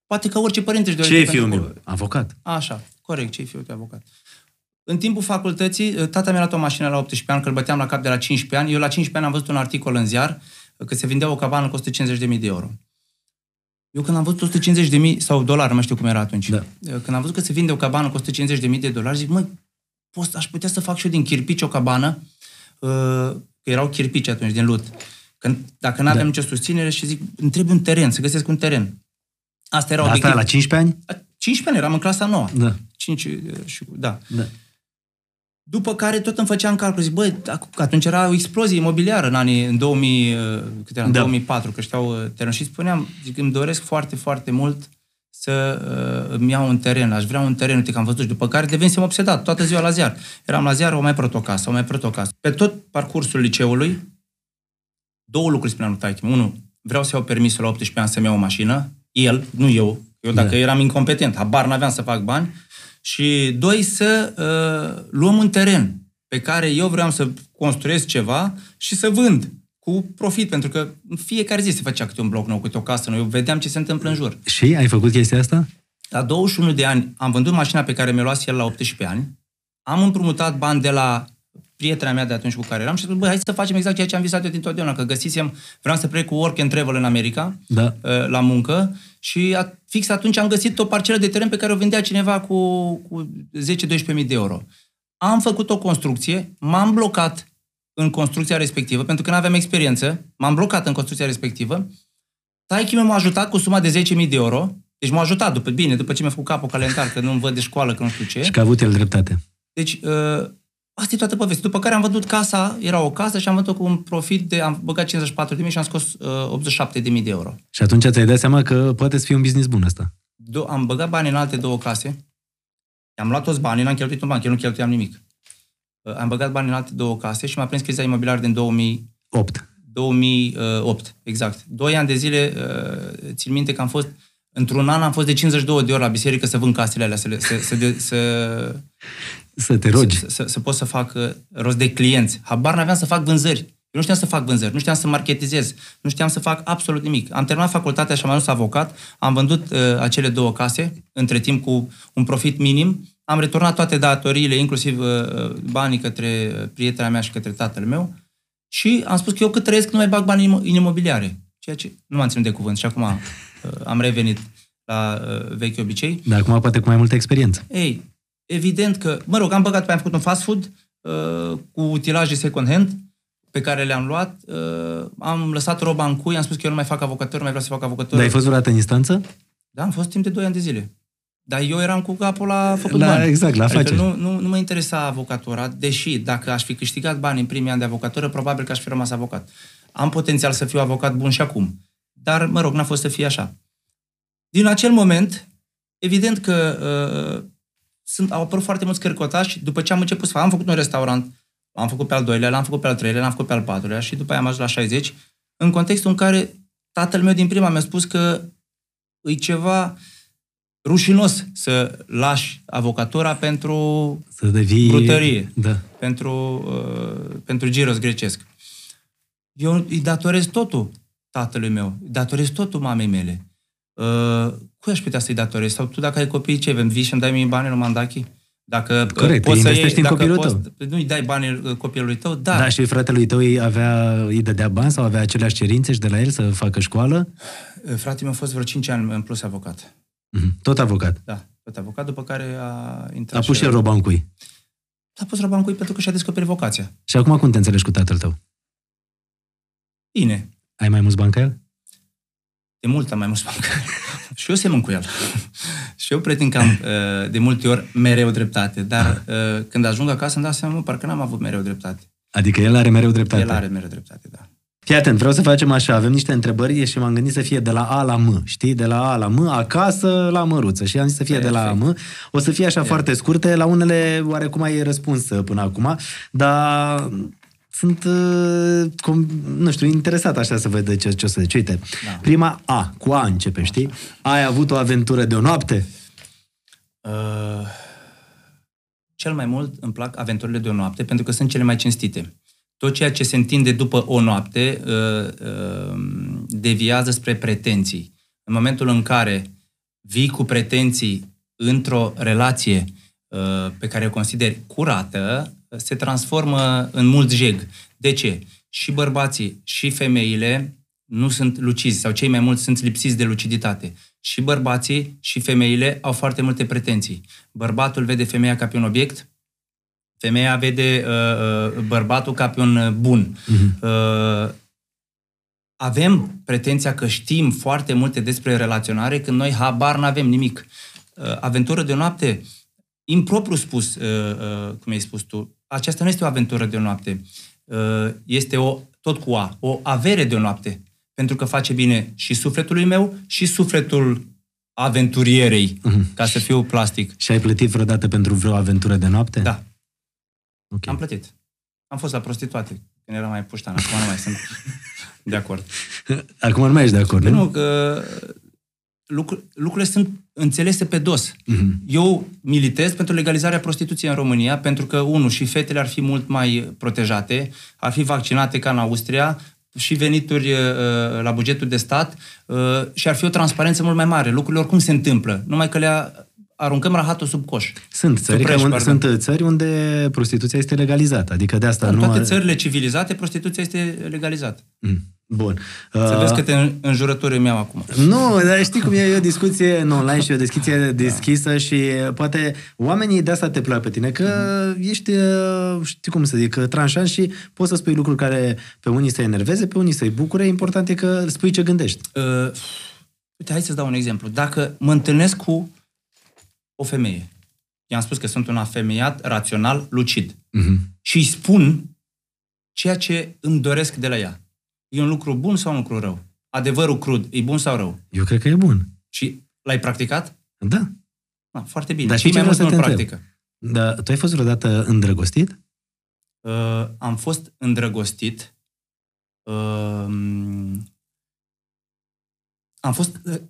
Poate că orice părinte își Ce dorește e fiul pentru- meu? Avocat. Așa, corect, ce-i fiul tău avocat. În timpul facultății, tata mi-a luat o mașină la 18 ani, că îl băteam la cap de la 15 ani. Eu la 15 ani am văzut un articol în ziar că se vindea o cabană cu 150.000 de euro. Eu când am văzut 150.000 sau dolari, nu mai știu cum era atunci. Da. Când am văzut că se vinde o cabană cu 150.000 de dolari, zic, măi, pot, aș putea să fac și eu din chirpici o cabană, uh, că erau chirpici atunci, din lut. Când, dacă nu aveam Da. nicio susținere și zic, îmi trebuie un teren, să găsesc un teren. Asta era Asta obiectivul. la 15 ani? La 15 ani, eram în clasa 9. Da. 5 și da. da. După care tot îmi făceam calcul, zic, băi, ac- că atunci era o explozie imobiliară în anii, în 2000, uh, câte era, în Da. 2004, că știau uh, teren și spuneam, zic, îmi doresc foarte, foarte mult să uh, îmi iau un teren, aș vrea un teren, uite că am văzut, și după care devenisem obsedat, toată ziua la ziar. Eram la ziar, o mai prot o casă, o mai prot o casă. Pe tot parcursul liceului, două lucruri spuneam lui taică Unu, vreau să iau permisul la 18 ani să-mi iau o mașină, el, nu eu, eu dacă Da. eram incompetent, habar n-aveam să fac bani, și doi, să uh, luăm un teren pe care eu vreau să construiesc ceva și să vând cu profit, pentru că în fiecare zi se făcea câte un bloc nou, câte o casă nouă, eu vedeam ce se întâmplă în jur. Și ai făcut chestia asta? La 21 de ani am vândut mașina pe care mi-o luase el la 18 ani, am împrumutat bani de la prietena mea de atunci cu care eram și zic, băi, hai să facem exact ceea ce am visat eu dintotdeauna, că găsisem, vreau să plec cu work and travel în America, Da. uh, la muncă și a, fix atunci am găsit o parcelă de teren pe care o vendea cineva cu, cu 10-12 mii de euro. Am făcut o construcție, m-am blocat în construcția respectivă, pentru că nu aveam experiență, m-am blocat în construcția respectivă, taichi m-a ajutat cu suma de 10.000 de euro, deci m-a ajutat după, bine, după ce mi-a făcut capul calentar, că nu-mi văd de școală, că nu știu ce. Și că a avut el dreptate. Deci, uh, asta e toată povestea. După care am vândut casa, era o casă și am vândut cu un profit de, am băgat 54 de mii și am scos uh, 87 de mii de euro. Și atunci ți-ai dat seama că poate să fie un business bun ăsta. Do- am băgat bani în alte două case, am luat toți banii, n-am cheltuit un ban, că eu nu cheltuiam nimic. Uh, am băgat bani în alte două case și m-a prins criza imobiliară din 2000, 8. 2008, exact. Doi ani de zile, uh, țin minte că am fost, într-un an am fost de 52 de ori la biserică să vând casele alea, să, le, să, să, de, să Să te rogi. Să, să, să pot să fac uh, rost de clienți. Habar n-aveam să fac vânzări. Eu nu știam să fac vânzări, nu știam să marketizez, nu știam să fac absolut nimic. Am terminat facultatea și am ajuns avocat, am vândut uh, acele două case, între timp cu un profit minim, am returnat toate datoriile, inclusiv uh, uh banii către prietena mea și către tatăl meu și am spus că eu cât trăiesc nu mai bag bani în imobiliare. Ceea ce nu m-am ținut de cuvânt și acum uh, am revenit la uh, vechi obicei. Dar acum poate cu mai multă experiență. Ei, evident că, mă rog, am băgat, am făcut un fast food uh, cu utilaje second hand pe care le-am luat, uh, am lăsat roba în cui, am spus că eu nu mai fac avocatură, nu mai vreau să fac avocatură. Dar ai fost vreodată în instanță? Da, am fost timp de 2 ani de zile. Dar eu eram cu capul la făcut la, bani. Exact, la adică nu, nu, nu mă interesa avocatura, deși dacă aș fi câștigat bani în primii ani de avocatură, probabil că aș fi rămas avocat. Am potențial să fiu avocat bun și acum. Dar, mă rog, n-a fost să fie așa. Din acel moment, evident că uh, sunt, au apărut foarte mulți cărcotași după ce am început să fac. Am făcut un restaurant, l-am făcut pe al doilea, l-am făcut pe al treilea, l-am făcut pe al patrulea și după aia am ajuns la 60, în contextul în care tatăl meu din prima mi-a spus că e ceva rușinos să lași avocatura pentru să devii... brutărie, da. pentru, uh, pentru giros grecesc. Eu îi datorez totul tatălui meu, îi datorez totul mamei mele. Uh, cui aș putea să-i datorez? Sau tu dacă ai copii, ce, vii și îmi dai mie bani în mandachi? Dacă uh, Corect, poți să iei, în copilul poți, tău. Nu-i dai bani uh, copilului tău, da. Da, și fratele tău îi, avea, îi dădea bani sau avea aceleași cerințe și de la el să facă școală? Uh, fratele meu a fost vreo 5 ani în plus avocat. Mm-hmm. Tot avocat? Da, tot avocat, după care a intrat A pus și el roba în cui? A pus roba în cui pentru că și-a descoperit vocația. Și acum cum te înțelegi cu tatăl tău? Bine. Ai mai mulți bani ca el? De mult am mai mulți bani ca el. și eu semăn cu el. și eu pretind că am uh, de multe ori mereu dreptate, dar uh, când ajung acasă îmi dau seama, mă, parcă n-am avut mereu dreptate. Adică el are mereu dreptate. El are mereu dreptate, da. Fii atent, vreau să facem așa, avem niște întrebări și m-am gândit să fie de la A la M, știi? De la A la M, acasă la măruță și am zis să fie Perfect. de la A la M. O să fie așa Perfect. foarte scurte, la unele oarecum ai răspuns până acum, dar sunt, uh, nu știu, interesat așa să văd ce, ce o să zici. Uite, da. prima A, cu A începe, știi? Ai avut o aventură de o noapte? Uh, cel mai mult îmi plac aventurile de o noapte pentru că sunt cele mai cinstite. Tot ceea ce se întinde după o noapte uh, uh, deviază spre pretenții. În momentul în care vii cu pretenții într-o relație uh, pe care o consideri curată, se transformă în mult jeg. De ce? Și bărbații și femeile nu sunt lucizi sau cei mai mulți sunt lipsiți de luciditate. Și bărbații și femeile au foarte multe pretenții. Bărbatul vede femeia ca pe un obiect, femeia vede uh, uh bărbatul ca pe un uh, bun. Uh-huh. Uh, avem pretenția că știm foarte multe despre relaționare când noi habar n-avem nimic. Uh, aventură de noapte, impropriu spus, uh, uh, cum ai spus tu, aceasta nu este o aventură de o noapte. Uh, este o, tot cu A, o avere de o noapte. Pentru că face bine și sufletului meu și sufletul aventurierei, uh-huh. ca să fiu plastic. Și ai plătit vreodată pentru vreo aventură de noapte? Da. Okay. Am plătit. Am fost la prostituate când eram mai puștan. Acum nu mai sunt de acord. Acum nu mai ești de acord, nu? Nu, că lucr- lucrurile sunt înțelese pe dos. Uh-huh. Eu militez pentru legalizarea prostituției în România, pentru că, unul, și fetele ar fi mult mai protejate, ar fi vaccinate ca în Austria, și venituri uh, la bugetul de stat uh, și ar fi o transparență mult mai mare. Lucrurile oricum se întâmplă, numai că le aruncăm rahatul sub coș. Sunt țări, preș, unde, sunt țări unde prostituția este legalizată, adică de asta în nu... toate are... țările civilizate, prostituția este legalizată. Mm. Bun. Să vezi uh, câte înjurături îmi iau acum. Nu, dar știi cum e, e o discuție în online și o discuție da. deschisă și poate oamenii de asta te plac pe tine, că mm-hmm. ești, uh, știi cum să zic, tranșant și poți să spui lucruri care pe unii să-i enerveze, pe unii să-i bucure, important e că spui ce gândești. Uh, uite, hai să-ți dau un exemplu. Dacă mă întâlnesc cu o femeie, i-am spus că sunt un afemeiat, rațional, lucid, mm-hmm. și îi spun ceea ce îmi doresc de la ea E un lucru bun sau un lucru rău? Adevărul crud, e bun sau rău? Eu cred că e bun. Și l-ai practicat? Da. Ah, foarte bine. Dar și mai mult nu practică. Da, tu ai fost vreodată îndrăgostit? Uh, am fost îndrăgostit. Uh, am fost... Uh,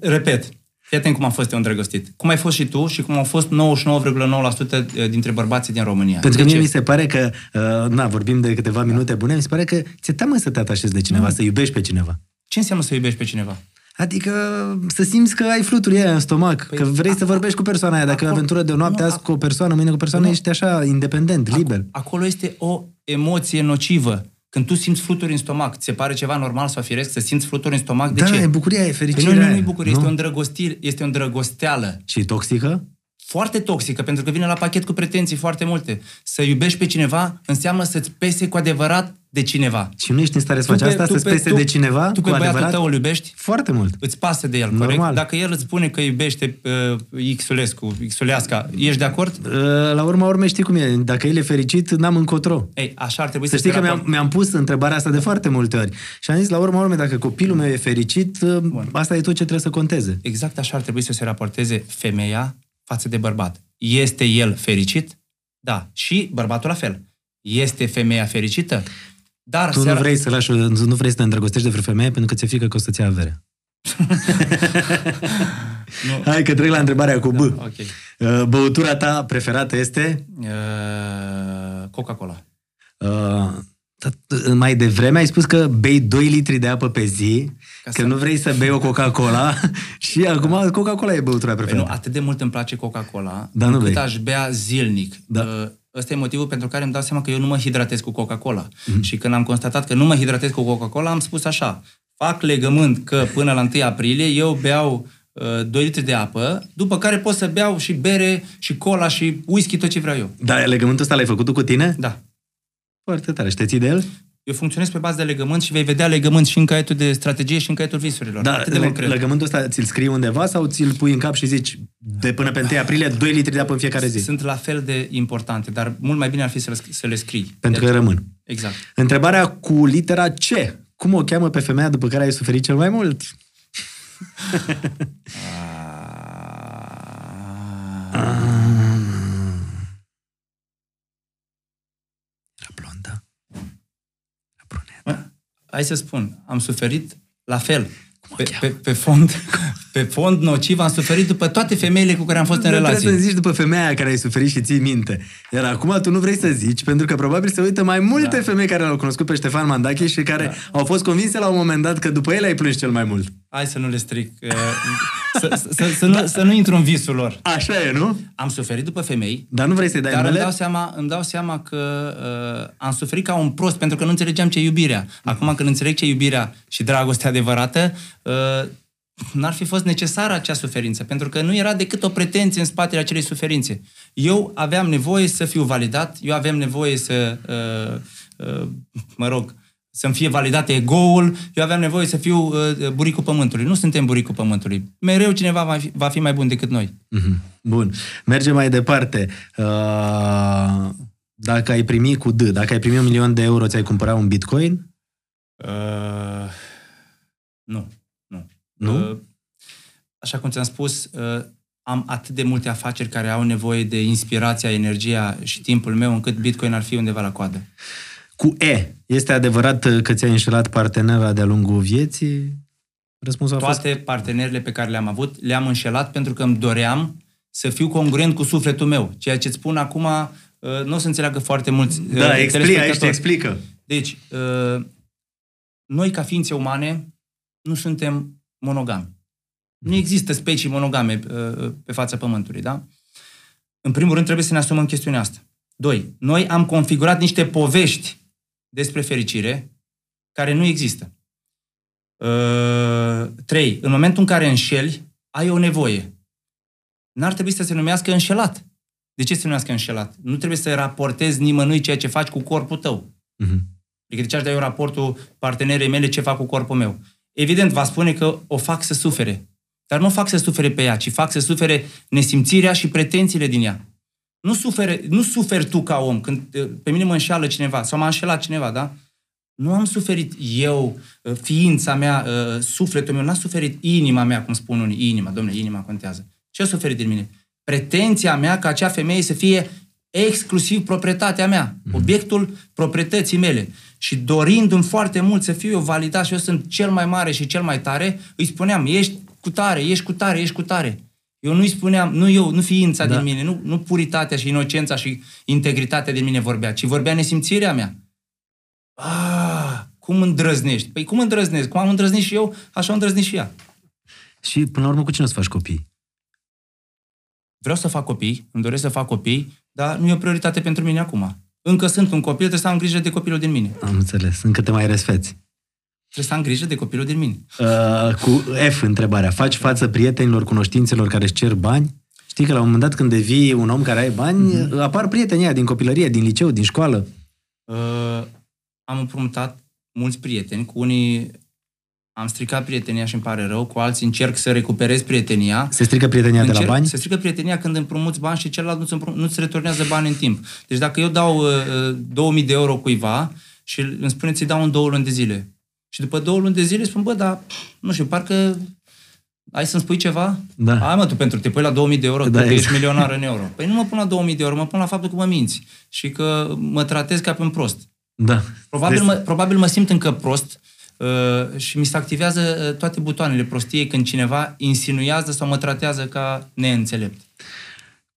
repet. Fii atent cum am fost eu îndrăgostit. Cum ai fost și tu și cum au fost 99,9% dintre bărbații din România. Pentru că De mie ce? mi se pare că, uh, na, vorbim de câteva minute bune, mi se pare că ți-e teamă să te atașezi de cineva, să iubești pe cineva. Ce înseamnă să iubești pe cineva? Adică să simți că ai fluturi aia în stomac, păi, că vrei să vorbești cu persoana aia. Dacă e o acolo- aventură de o noapte, nu, azi cu o persoană, mâine cu o persoană, nu. ești așa, independent, liber. Acolo este o emoție nocivă. Când tu simți fluturi în stomac, ți se pare ceva normal sau firesc să simți fluturi în stomac? De da, ce? e bucuria, e Păi fericirea. nu, nu, aia, nu e bucurie, este nu? o îndrăgostire, este o îndrăgosteală. Și toxică? Foarte toxică, pentru că vine la pachet cu pretenții foarte multe. Să iubești pe cineva înseamnă să-ți pese cu adevărat de cineva. Și nu ești în stare să faci pe- asta, tu să-ți pe- pese tu- de cineva Tu cu pe băiatul adevărat? tău îl iubești? Foarte mult. Îți pasă de el, corect? Normal. Dacă el îți spune că iubește uh, Xulescu, Xuleasca, ești de acord? Uh, La urma urmei știi cum e, dacă el e fericit, n-am încotro. Ei, așa ar trebui Să să, știi se că mi-am, rapor- mi-am pus întrebarea asta de foarte multe ori. Și am zis, la urma urmei, dacă copilul meu e fericit, Bun. asta e tot ce trebuie să conteze. Exact așa ar trebui să se raporteze femeia față de bărbat. Este el fericit? Da. Și bărbatul la fel. Este femeia fericită? Dar Tu nu vrei să lași, o- nu vrei să te îndrăgostești de vreo femeie pentru că ți-e frică că o să-ți ia avere. Nu. Hai că trec la întrebarea cu B. Ok. Uh, Băutura ta preferată este? Uh, Coca-Cola. Uh, tot- mai devreme ai spus că bei 2 litri de apă pe zi, Ca că să- nu vrei să bei o Coca-Cola și acum Coca-Cola e băutura Păi nu, preferată. atât de mult îmi place Coca-Cola, Da, nu încât bei. aș bea zilnic. Da. Uh, Ăsta e motivul pentru care îmi dau seama că eu nu mă hidratez cu Coca-Cola. Mhm. Și când am constatat că nu mă hidratez cu Coca-Cola, am spus așa, fac legământ că până la 1 aprilie eu beau uh, 2 litri de apă, după care pot să beau și bere, și cola, și whisky, tot ce vreau eu. Dar legământul ăsta l-ai făcut tu cu tine? Da. Foarte tare. Și te ții de el? Eu funcționez pe bază de legământ și vei vedea legământ și în caietul de strategie și în caietul visurilor. Da, Atât de mult le- cred. legământul ăsta ți-l scrii undeva sau ți-l pui în cap și zici de până pe 1 aprilie 2 litri de apă în fiecare zi? Sunt la fel de importante, dar mult mai bine ar fi să le, sc- să le scrii. Pentru De că aceea- rămân. Exact. Întrebarea cu litera C. Cum o cheamă pe femeia după care ai suferit cel mai mult? Era blondă. Era brunetă. Hai să spun, am suferit la fel. o Pe, cheamă? pe, pe, fond, pe fond nociv am suferit după toate femeile cu care am fost în Nu relație. Trebuie să zici după femeia aia care ai suferit și ții minte. Iar acum tu nu vrei să zici, pentru că probabil se uită mai multe Da. femei care l-au cunoscut pe Ștefan Mandache și care da. au fost convinse la un moment dat că după el ai plâns cel mai mult. Hai să nu le stric. uh, Să, să, să, nu, să nu intru în visul lor. Așa e, nu? Am suferit după femei, Dar nu vrei să-i dai dar îmi numele? dau, seama, îmi dau seama că uh, am suferit ca un prost pentru că nu înțelegeam ce e iubirea. Acum când înțeleg ce e iubirea și dragostea adevărată, uh, n-ar fi fost necesară acea suferință, pentru că nu era decât o pretenție în spatele acelei suferințe. Eu aveam nevoie să fiu validat, eu aveam nevoie să, uh, uh, mă rog, să-mi fie validat ego-ul, eu aveam nevoie să fiu uh, buricul pământului. Nu suntem buricul pământului. Mereu cineva va fi, va fi mai bun decât noi. Mhm. Bun. Mergem mai departe. Uh, dacă ai primi cu D, dacă ai primi un milion de euro, ți-ai cumpăra un bitcoin? Uh, nu, nu. Nu? Uh, așa cum ți-am spus, uh, am atât de multe afaceri care au nevoie de inspirația, energia și timpul meu, încât Bitcoin ar fi undeva la coadă. Cu E, este adevărat uh, că ți-ai înșelat partenera de-a lungul vieții? Răspunsul a fost... Toate partenerile pe care le-am avut, le-am înșelat pentru că îmi doream să fiu congruent cu sufletul meu. Ceea ce îți spun acum, uh, nu o să înțeleagă foarte mulți uh, Da, explică, aici te telespectatori. explică. Deci, uh, noi ca ființe umane nu suntem monogami. Nu există specii monogame uh, pe fața Pământului, da? În primul rând trebuie să ne asumăm chestiunea asta. Doi, noi am configurat niște povești despre fericire care nu există. Uh, trei, în momentul în care înșeli, ai o nevoie. N-ar trebui să se numească înșelat. De ce se numească înșelat? Nu trebuie să raportezi nimănui ceea ce faci cu corpul tău. Mhm. Adică de ce aș da eu raportul partenerei mele ce fac cu corpul meu? Evident, va spune că o fac să sufere. Dar nu fac să sufere pe ea, ci fac să sufere nesimțirea și pretențiile din ea. Nu, sufere, nu suferi tu ca om. Când eh, pe mine mă înșeală cineva sau m-a înșelat cineva, da? Nu am suferit eu, eh, ființa mea, eh, sufletul meu, n-a suferit inima mea, cum spun unii. Inima, domnule, inima contează. Ce a suferit din mine? Pretenția mea ca acea femeie să fie exclusiv proprietatea mea, obiectul proprietății mele. Și dorindu-mi foarte mult să fiu eu validat și eu sunt cel mai mare și cel mai tare, îi spuneam, ești cu tare, ești cu tare, ești cu tare. Eu nu-i spuneam, nu eu, nu ființa Da. din mine, nu, nu puritatea și inocența și integritatea din mine vorbea, ci vorbea nesimțirea mea. Ah, cum îndrăznești? Păi cum îndrăznesc? Cum am îndrăznit și eu, așa am îndrăznit și ea. Și până la urmă cu cine o să faci copii? Vreau să fac copii, îmi doresc să fac copii, dar nu e o prioritate pentru mine acum. Încă sunt un copil, trebuie să am grijă de copilul din mine. Am înțeles. Încă te mai resfeți. Trebuie să am grijă de copilul din mine. Uh, cu F întrebarea. Faci față prietenilor, cunoștințelor care își cer bani? Știi că la un moment dat când devii un om care ai bani, Mhm. mm-hmm. apar prietenii aia din copilărie, din liceu, din școală. Uh, am împrumutat mulți prieteni, cu unii am stricat prietenia și îmi pare rău, cu alții încerc să recuperez prietenia. Se strică prietenia de la Încerc- bani? Se strică prietenia când împrumuți bani și celălalt nu-ți, împrum- nu-ți returnează bani în timp. Deci dacă eu dau uh, uh, 2000 de euro cuiva și îmi spune ți dau în două luni de zile. Și după două luni de zile spun, bă, dar, nu știu, parcă ai să-mi spui ceva? Da. Hai mă, tu pentru te pui la 2000 de euro, Da, da, că ești exact. milionar în euro. Păi nu mă pun la 2000 de euro, mă pun la faptul că mă minți și că mă tratez ca pe un prost. Da. Probabil, Deci- mă, probabil mă simt încă prost uh, și mi se activează uh, toate butoanele prostiei când cineva insinuează sau mă tratează ca neînțelept.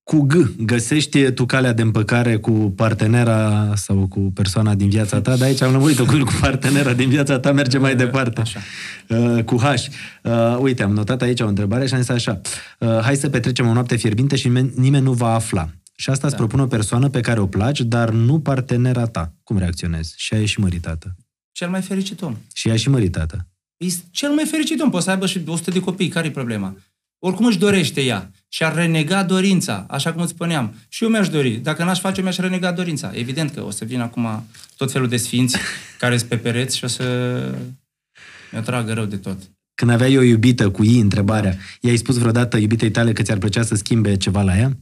Cu G, găsești tu calea de împăcare cu partenera sau cu persoana din viața ta, dar aici am lămurit-o cu, cu partenera din viața ta, merge mai departe. Așa. Uh, cu H. Uh, uite, am notat aici o întrebare și am zis așa. Uh, hai să petrecem o noapte fierbinte și nimeni, nimeni nu va afla. Și asta îți Da. propune o persoană pe care o placi, dar nu partenera ta. Cum reacționezi? Și ea e și măritată. Cel mai fericit om. Și ea e și măritată. E cel mai fericit om. Poate să aibă și 100 de copii. Care e problema? Oricum își dorește ea. Și ar renega dorința, așa cum îți spuneam. Și eu mi-aș dori. Dacă n-aș face, mi-aș renega dorința. Evident că o să vină acum tot felul de sfinți care sunt pe pereți și o să mi-o tragă rău de tot. Când aveai o iubită cu ei, întrebarea, i-ai spus vreodată iubitei tale că ți-ar plăcea să schimbe ceva la ea?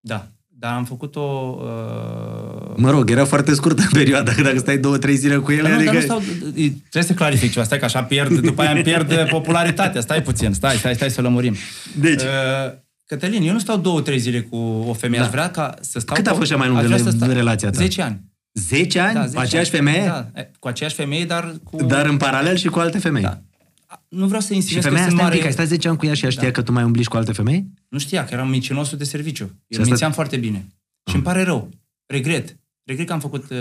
Da. Dar am făcut-o... Uh... Mă rog, era foarte scurtă perioada, că dacă stai două, trei zile cu ele, Dar nu, adică... dar nu stau, trebuie să clarific ceva, stai că așa pierd, după aia îmi pierd popularitatea, stai puțin, stai, stai, stai să lămurim. Deci- Uh, Cătălin, eu nu stau două, trei zile cu o femeie, Da. aș vrea ca să stau... Cât a cu- fost cea mai aș lungă vrea să în stau- relația ta? 10 ani. 10 ani? Da, Da, 10 cu aceeași ani. femeie? Da, e, cu aceeași femeie, dar cu... Dar în paralel și cu alte femei? Da. Nu vreau să Și insinuez că femeia sunt asta, mare... mare... ai stat 10 ani cu ea și ea știa Da. că tu mai umbli și cu alte femei? Nu știa că eram mincinosul de serviciu. Eu asta- Ah. mințeam foarte bine. Și îmi pare rău. Regret. Regret că am făcut... Uh,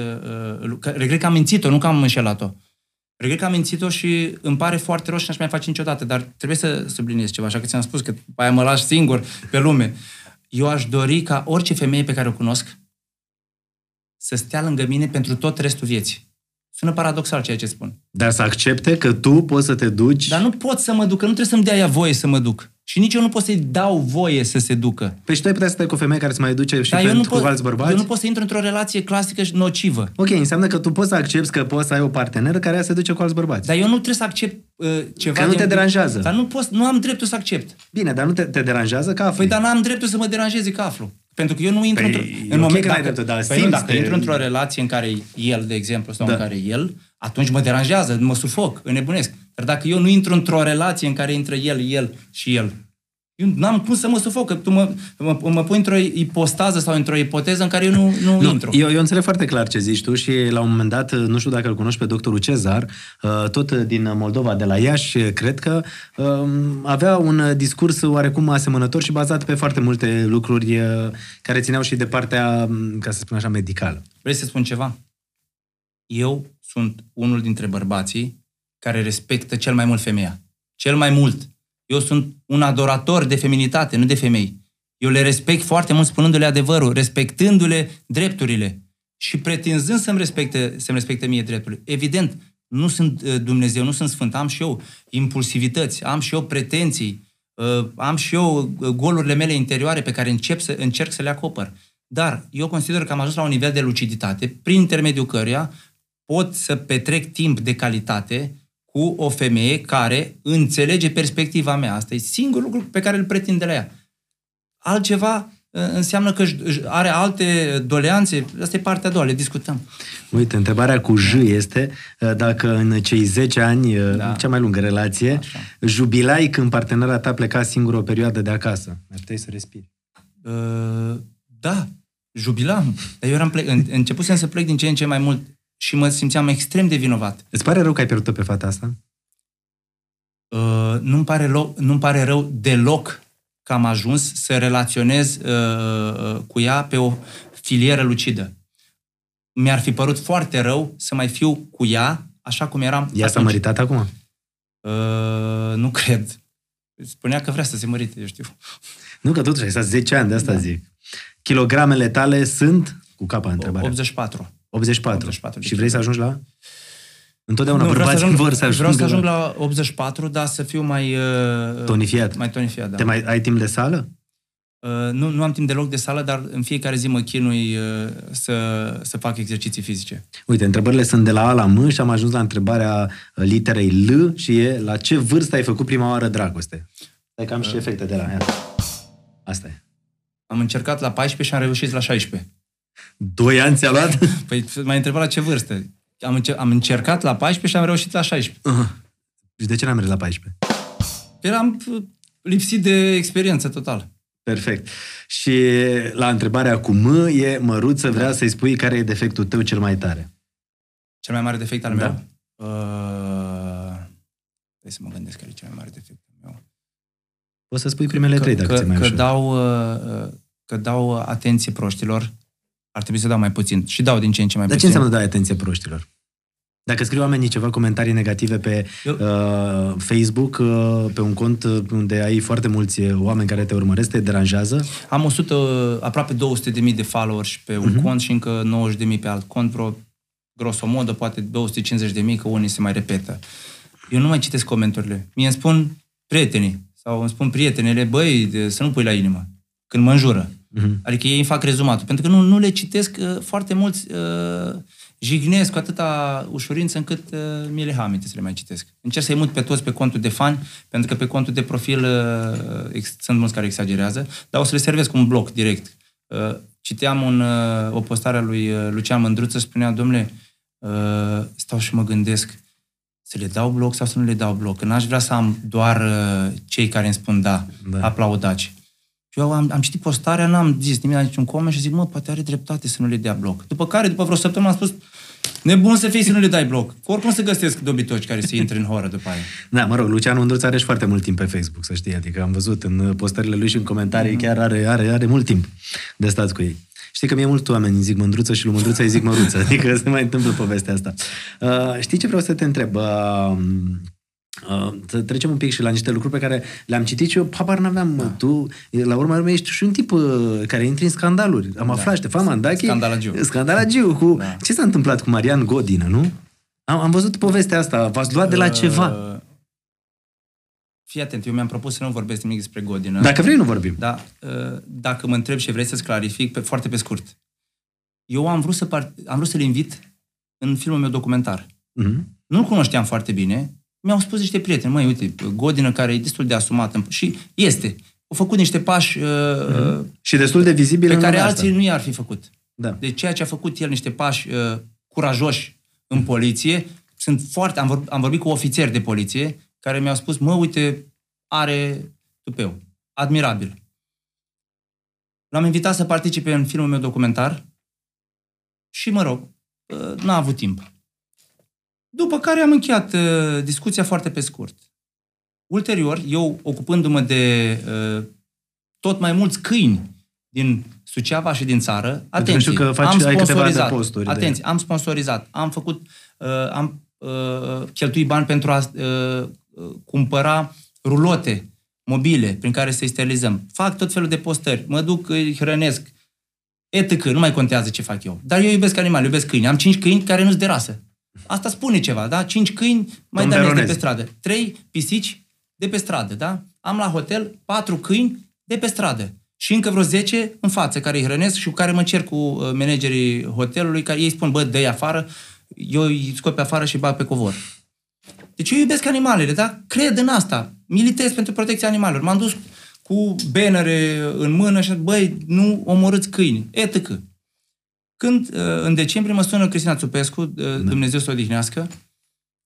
uh, că, regret că am mințit-o, nu că am înșelat-o. Regret că am mințit-o și îmi pare foarte rău și n-aș mai face niciodată, dar trebuie să subliniez ceva, așa că ți-am spus că după aia mă lași singur pe lume. Eu aș dori ca orice femeie pe care o cunosc să stea lângă mine pentru tot restul vieții. Sună paradoxal ceea ce spun. Dar să accepte că tu poți să te duci... Dar nu pot să mă duc, că nu trebuie să-mi dea ea voie să mă duc. Și nici eu nu pot să-i dau voie să se ducă. Păi și tu ai putea să stai cu o femeie care îți mai duce și Dar pe eu nu, cu pot, alți bărbați? eu nu pot să intru într-o relație clasică și nocivă. Ok, înseamnă că tu poți să accepti că poți să ai o parteneră care ea se duce cu alți bărbați. Dar eu nu trebuie să accept uh, ceva... Că nu din- te deranjează. Dar nu, pot, nu am dreptul să accept. Bine, dar nu te, te deranjează că afli. Păi dar n-am dreptul să mă deranjeze că aflu. Pentru că eu nu intru Păi, într-o... e ok că n-ai dreptul, dar păi nu, simți dacă de- intru într-o relație în care el, de exemplu, sau Da. în care el, atunci mă deranjează, mă sufoc, înnebunesc. Dar dacă eu nu intru într-o relație în care intră el, el și el, eu n-am cum să mă sufoc, că tu mă, mă, mă pui într-o ipostază sau într-o ipoteză în care eu nu, nu, Nu, intru. eu, eu înțeleg foarte clar ce zici tu și la un moment dat, nu știu dacă îl cunoști pe doctorul Cezar, uh, tot din Moldova, de la Iași, cred că um, avea un discurs oarecum asemănător și bazat pe foarte multe lucruri uh, care țineau și de partea, um, ca să spun așa, medicală. Vrei să spun ceva? Eu sunt unul dintre bărbații care respectă cel mai mult femeia. Cel mai mult. Eu sunt un adorator de feminitate, nu de femei. Eu le respect foarte mult spunându-le adevărul, respectându-le drepturile și pretinzând să-mi respecte, să-mi respecte mie drepturile. Evident, nu sunt uh, Dumnezeu, nu sunt Sfânt, am și eu impulsivități, am și eu pretenții, uh, am și eu uh, golurile mele interioare pe care încep să, încerc să le acopăr. Dar eu consider că am ajuns la un nivel de luciditate prin intermediul căruia pot să petrec timp de calitate cu o femeie care înțelege perspectiva mea. Asta e singurul lucru pe care îl pretind de la ea. Altceva uh, înseamnă că își- își are alte doleanțe. Asta e partea a doua, le discutăm. Uite, întrebarea cu J este uh, dacă în cei 10 ani, uh, Da. cea mai lungă relație, Așa. jubilai când partenera ta pleca singură o perioadă de acasă. Mai puteai să respiri. Uh, da, jubilam. Dar eu eram ple- în, începusem să plec din ce în ce mai mult și mă simțeam extrem de vinovat. Îți pare rău că ai pierdut pe fata asta? Uh, nu-mi, pare lo- nu-mi pare rău deloc că am ajuns să relaționez uh, uh, cu ea pe o filieră lucidă. Mi-ar fi părut foarte rău să mai fiu cu ea așa cum eram Ea s-a atunci. măritat acum? Uh, nu cred. Spunea că vrea să se mărite, eu știu. Nu, că totuși ai stat 10 ani, de asta Da. zic. Kilogramele tale sunt, cu capa întrebarea, 84. 84. 84 de și vrei să ajungi la? Întotdeauna Nu, vreau să, bărbații ajung, vor să ajungă, vreau să ajung la 84, dar să fiu mai... Uh, Tonifiat. Mai tonifiat, da. Te mai ai timp de sală? Uh, nu, nu am timp deloc de sală, dar în fiecare zi mă chinui uh, să, să fac exerciții fizice. Uite, întrebările sunt de la A la M și am ajuns la întrebarea uh, literei L și e la ce vârstă ai făcut prima oară dragoste? Stai că am și efecte de la ea. Asta e. Am încercat la 14 și am reușit la 16. Doi ani ți-a luat? Păi m-ai întrebat la ce vârstă. Am, încer- am încercat la 14 și am reușit la 16. Uh, și de ce n-am mers la 14? Eram uh, lipsit de experiență total. Perfect. Și la întrebarea cu M e măruță, vrea să-i spui care e defectul tău cel mai tare. Cel mai mare defect al Da. meu? Uh, trebuie să mă gândesc care e cel mai mare defect al meu. Poți să spui primele trei dacă că, ți mai că, ușor. dau, uh, uh, că dau atenție proștilor, ar trebui să dau mai puțin. Și dau din ce în ce mai Dar ce puțin. înseamnă dai atenție proștilor? Dacă scriu oamenii ceva comentarii negative pe Eu- uh, Facebook, uh, pe un cont uh, unde ai foarte mulți uh, oameni care te urmăresc, te deranjează? Am 100, aproape 200 de mii de followers pe un Mhm. cont și încă 90 de mii pe alt cont, vreo grosomodă, poate 250 de mii, că unii se mai repetă. Eu nu mai citesc comentariile. Mie îmi spun prietenii sau îmi spun prietenele, băi, de, să nu pui la inimă când mă înjură. Mhm. Adică ei îmi fac rezumatul. Pentru că nu, nu le citesc uh, foarte mulți, uh, jignesc cu atâta ușurință încât uh, mi le hamite să le mai citesc. Încerc să-i mut pe toți pe contul de fani, pentru că pe contul de profil uh, ex, sunt mulți care exagerează, dar o să le servesc un bloc direct. Uh, citeam un, uh, o postare a lui uh, Lucian Mândruță, spunea, domnule, uh, stau și mă gândesc, să le dau bloc sau să nu le dau bloc? Că n-aș vrea să am doar uh, cei care îmi spun da, Da. da. aplaudaci. Și eu am, am citit postarea, n-am zis nimic, niciun coment și zic, mă, poate are dreptate să nu le dea bloc. După care, după vreo săptămână, am spus, nebun să fii să nu le dai bloc. Că oricum să găsesc dobitoci care să intre în horă după aia. Da, mă rog, Lucian Mândruț are și foarte mult timp pe Facebook, să știi, adică am văzut în uh, postările lui și în comentarii, Mhm. chiar are, are, are mult timp de stat cu ei. Știi că mie mulți oameni îmi zic mândruță și lui mândruță îi zic măruță, adică se mai întâmplă povestea asta. Uh, știi ce vreau să te întreb? Uh, Uh, să trecem un pic și la niște lucruri pe care le-am citit și eu, habar n-aveam. Da. Tu, la urma urmei, ești și un tip uh, care intri în scandaluri. Am aflat, Ștefan Mandache. Scandalagiu. Scandalagiu. Cu... Da. Ce s-a întâmplat cu Marian Godină, nu? Am, am văzut povestea asta. V-ați luat de la ceva. Uh, Fii atent, eu mi-am propus să nu vorbesc nimic despre Godină. Dacă vrei, nu vorbim. Da, uh, dacă mă întreb și vrei să-ți clarific, pe, foarte pe scurt. Eu am vrut, să part, am vrut să-l invit în filmul meu documentar. Mm-hmm. Nu-l cunoșteam foarte bine. Mi-au spus niște prieteni, măi, uite, Godină, care e destul de asumat în, și este. Au făcut niște pași uh, uh, Și destul de vizibil pe în care lumea alții asta. nu i-ar fi făcut. Da. Deci ceea ce a făcut el, niște pași uh, curajoși în poliție, sunt foarte... Am, vorb, am vorbit cu ofițeri de poliție care mi-au spus, mă, uite, are tupeu. Admirabil. L-am invitat să participe în filmul meu documentar și, mă rog, uh, n-a avut timp. După care am încheiat uh, discuția foarte pe scurt. Ulterior, eu ocupându-mă de uh, tot mai mulți câini din Suceava și din țară, atenție, știu că faci- am ai câteva sponsorizat, posturi de- atenție, am sponsorizat, am făcut, uh, am uh, cheltuit bani pentru a uh, uh, cumpăra rulote mobile prin care să-i sterilizăm. Fac tot felul de postări, mă duc, îi hrănesc, etc. Nu mai contează ce fac eu. Dar eu iubesc animale, iubesc câini. Am cinci câini care nu-s de rasă. Asta spune ceva, da? Cinci câini mai Tom danezi de Veronez. pe stradă. Trei pisici de pe stradă, da? Am la hotel patru câini de pe stradă. Și încă vreo 10 în față care îi hrănesc și cu care mă cer cu uh, managerii hotelului, care ei spun, bă, dă afară, eu îi scot pe afară și bag pe covor. Deci eu iubesc animalele, da? Cred în asta. Militez pentru protecția animalelor. M-am dus cu bannere în mână și băi, nu omorâți câini, etc. Când uh, în decembrie mă sună Cristina Țupescu, uh, Dumnezeu să o odihnească,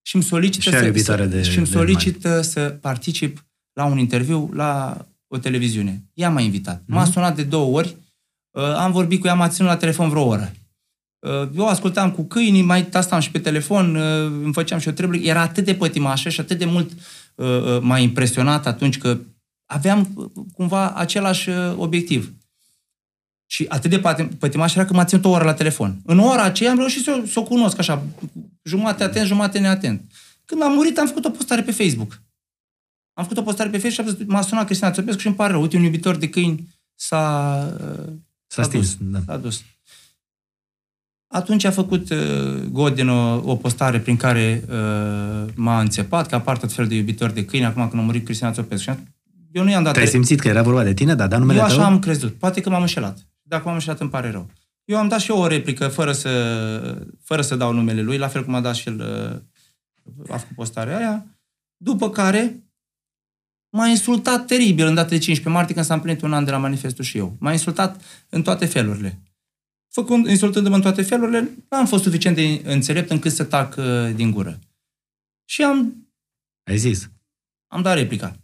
și îmi solicită, Și ea să, iubitoare să, de- și îmi de solicită să particip la un interviu la o televiziune. Ea m-a invitat. M-a sunat de două ori, uh, am vorbit cu ea, m-a ținut la telefon vreo oră. Uh, eu ascultam cu câinii, mai tastam și pe telefon, uh, îmi făceam și o trebuie. Era atât de pătimașă și atât de mult uh, m-a impresionat atunci că aveam cumva același obiectiv. Și atât de pătimaș era că m-a ținut o oră la telefon. În ora aceea am reușit să, să o cunosc așa, jumate atent, jumate neatent. Când am murit, am făcut o postare pe Facebook. Am făcut o postare pe Facebook și m-a sunat Cristina Țopescu și îmi pare rău. Uite, un iubitor de câini s-a... S-a, s-a stins, dus, da. S-a dus. Atunci a făcut uh, Godin o, o postare prin care uh, m-a înțepat că apar tot fel de iubitori de câini, acum când a murit Cristina Țopescu. Eu nu i-am dat... Te-ai simțit că era vorba de tine, da? Da numele Eu așa tău? am crezut. Poate că m-am înșelat. Dacă m-am înșelat, îmi pare rău. Eu am dat și eu o replică fără să, fără să dau numele lui, la fel cum a dat și el uh, a făcut postarea aia. După care m-a insultat teribil în data de 15 martie când s-a împlinit un an de la manifestul și eu. M-a insultat în toate felurile făcând, insultându-mă în toate felurile, n-am fost suficient de înțelept încât să tac uh, din gură. Și am... Ai zis? Am dat replica.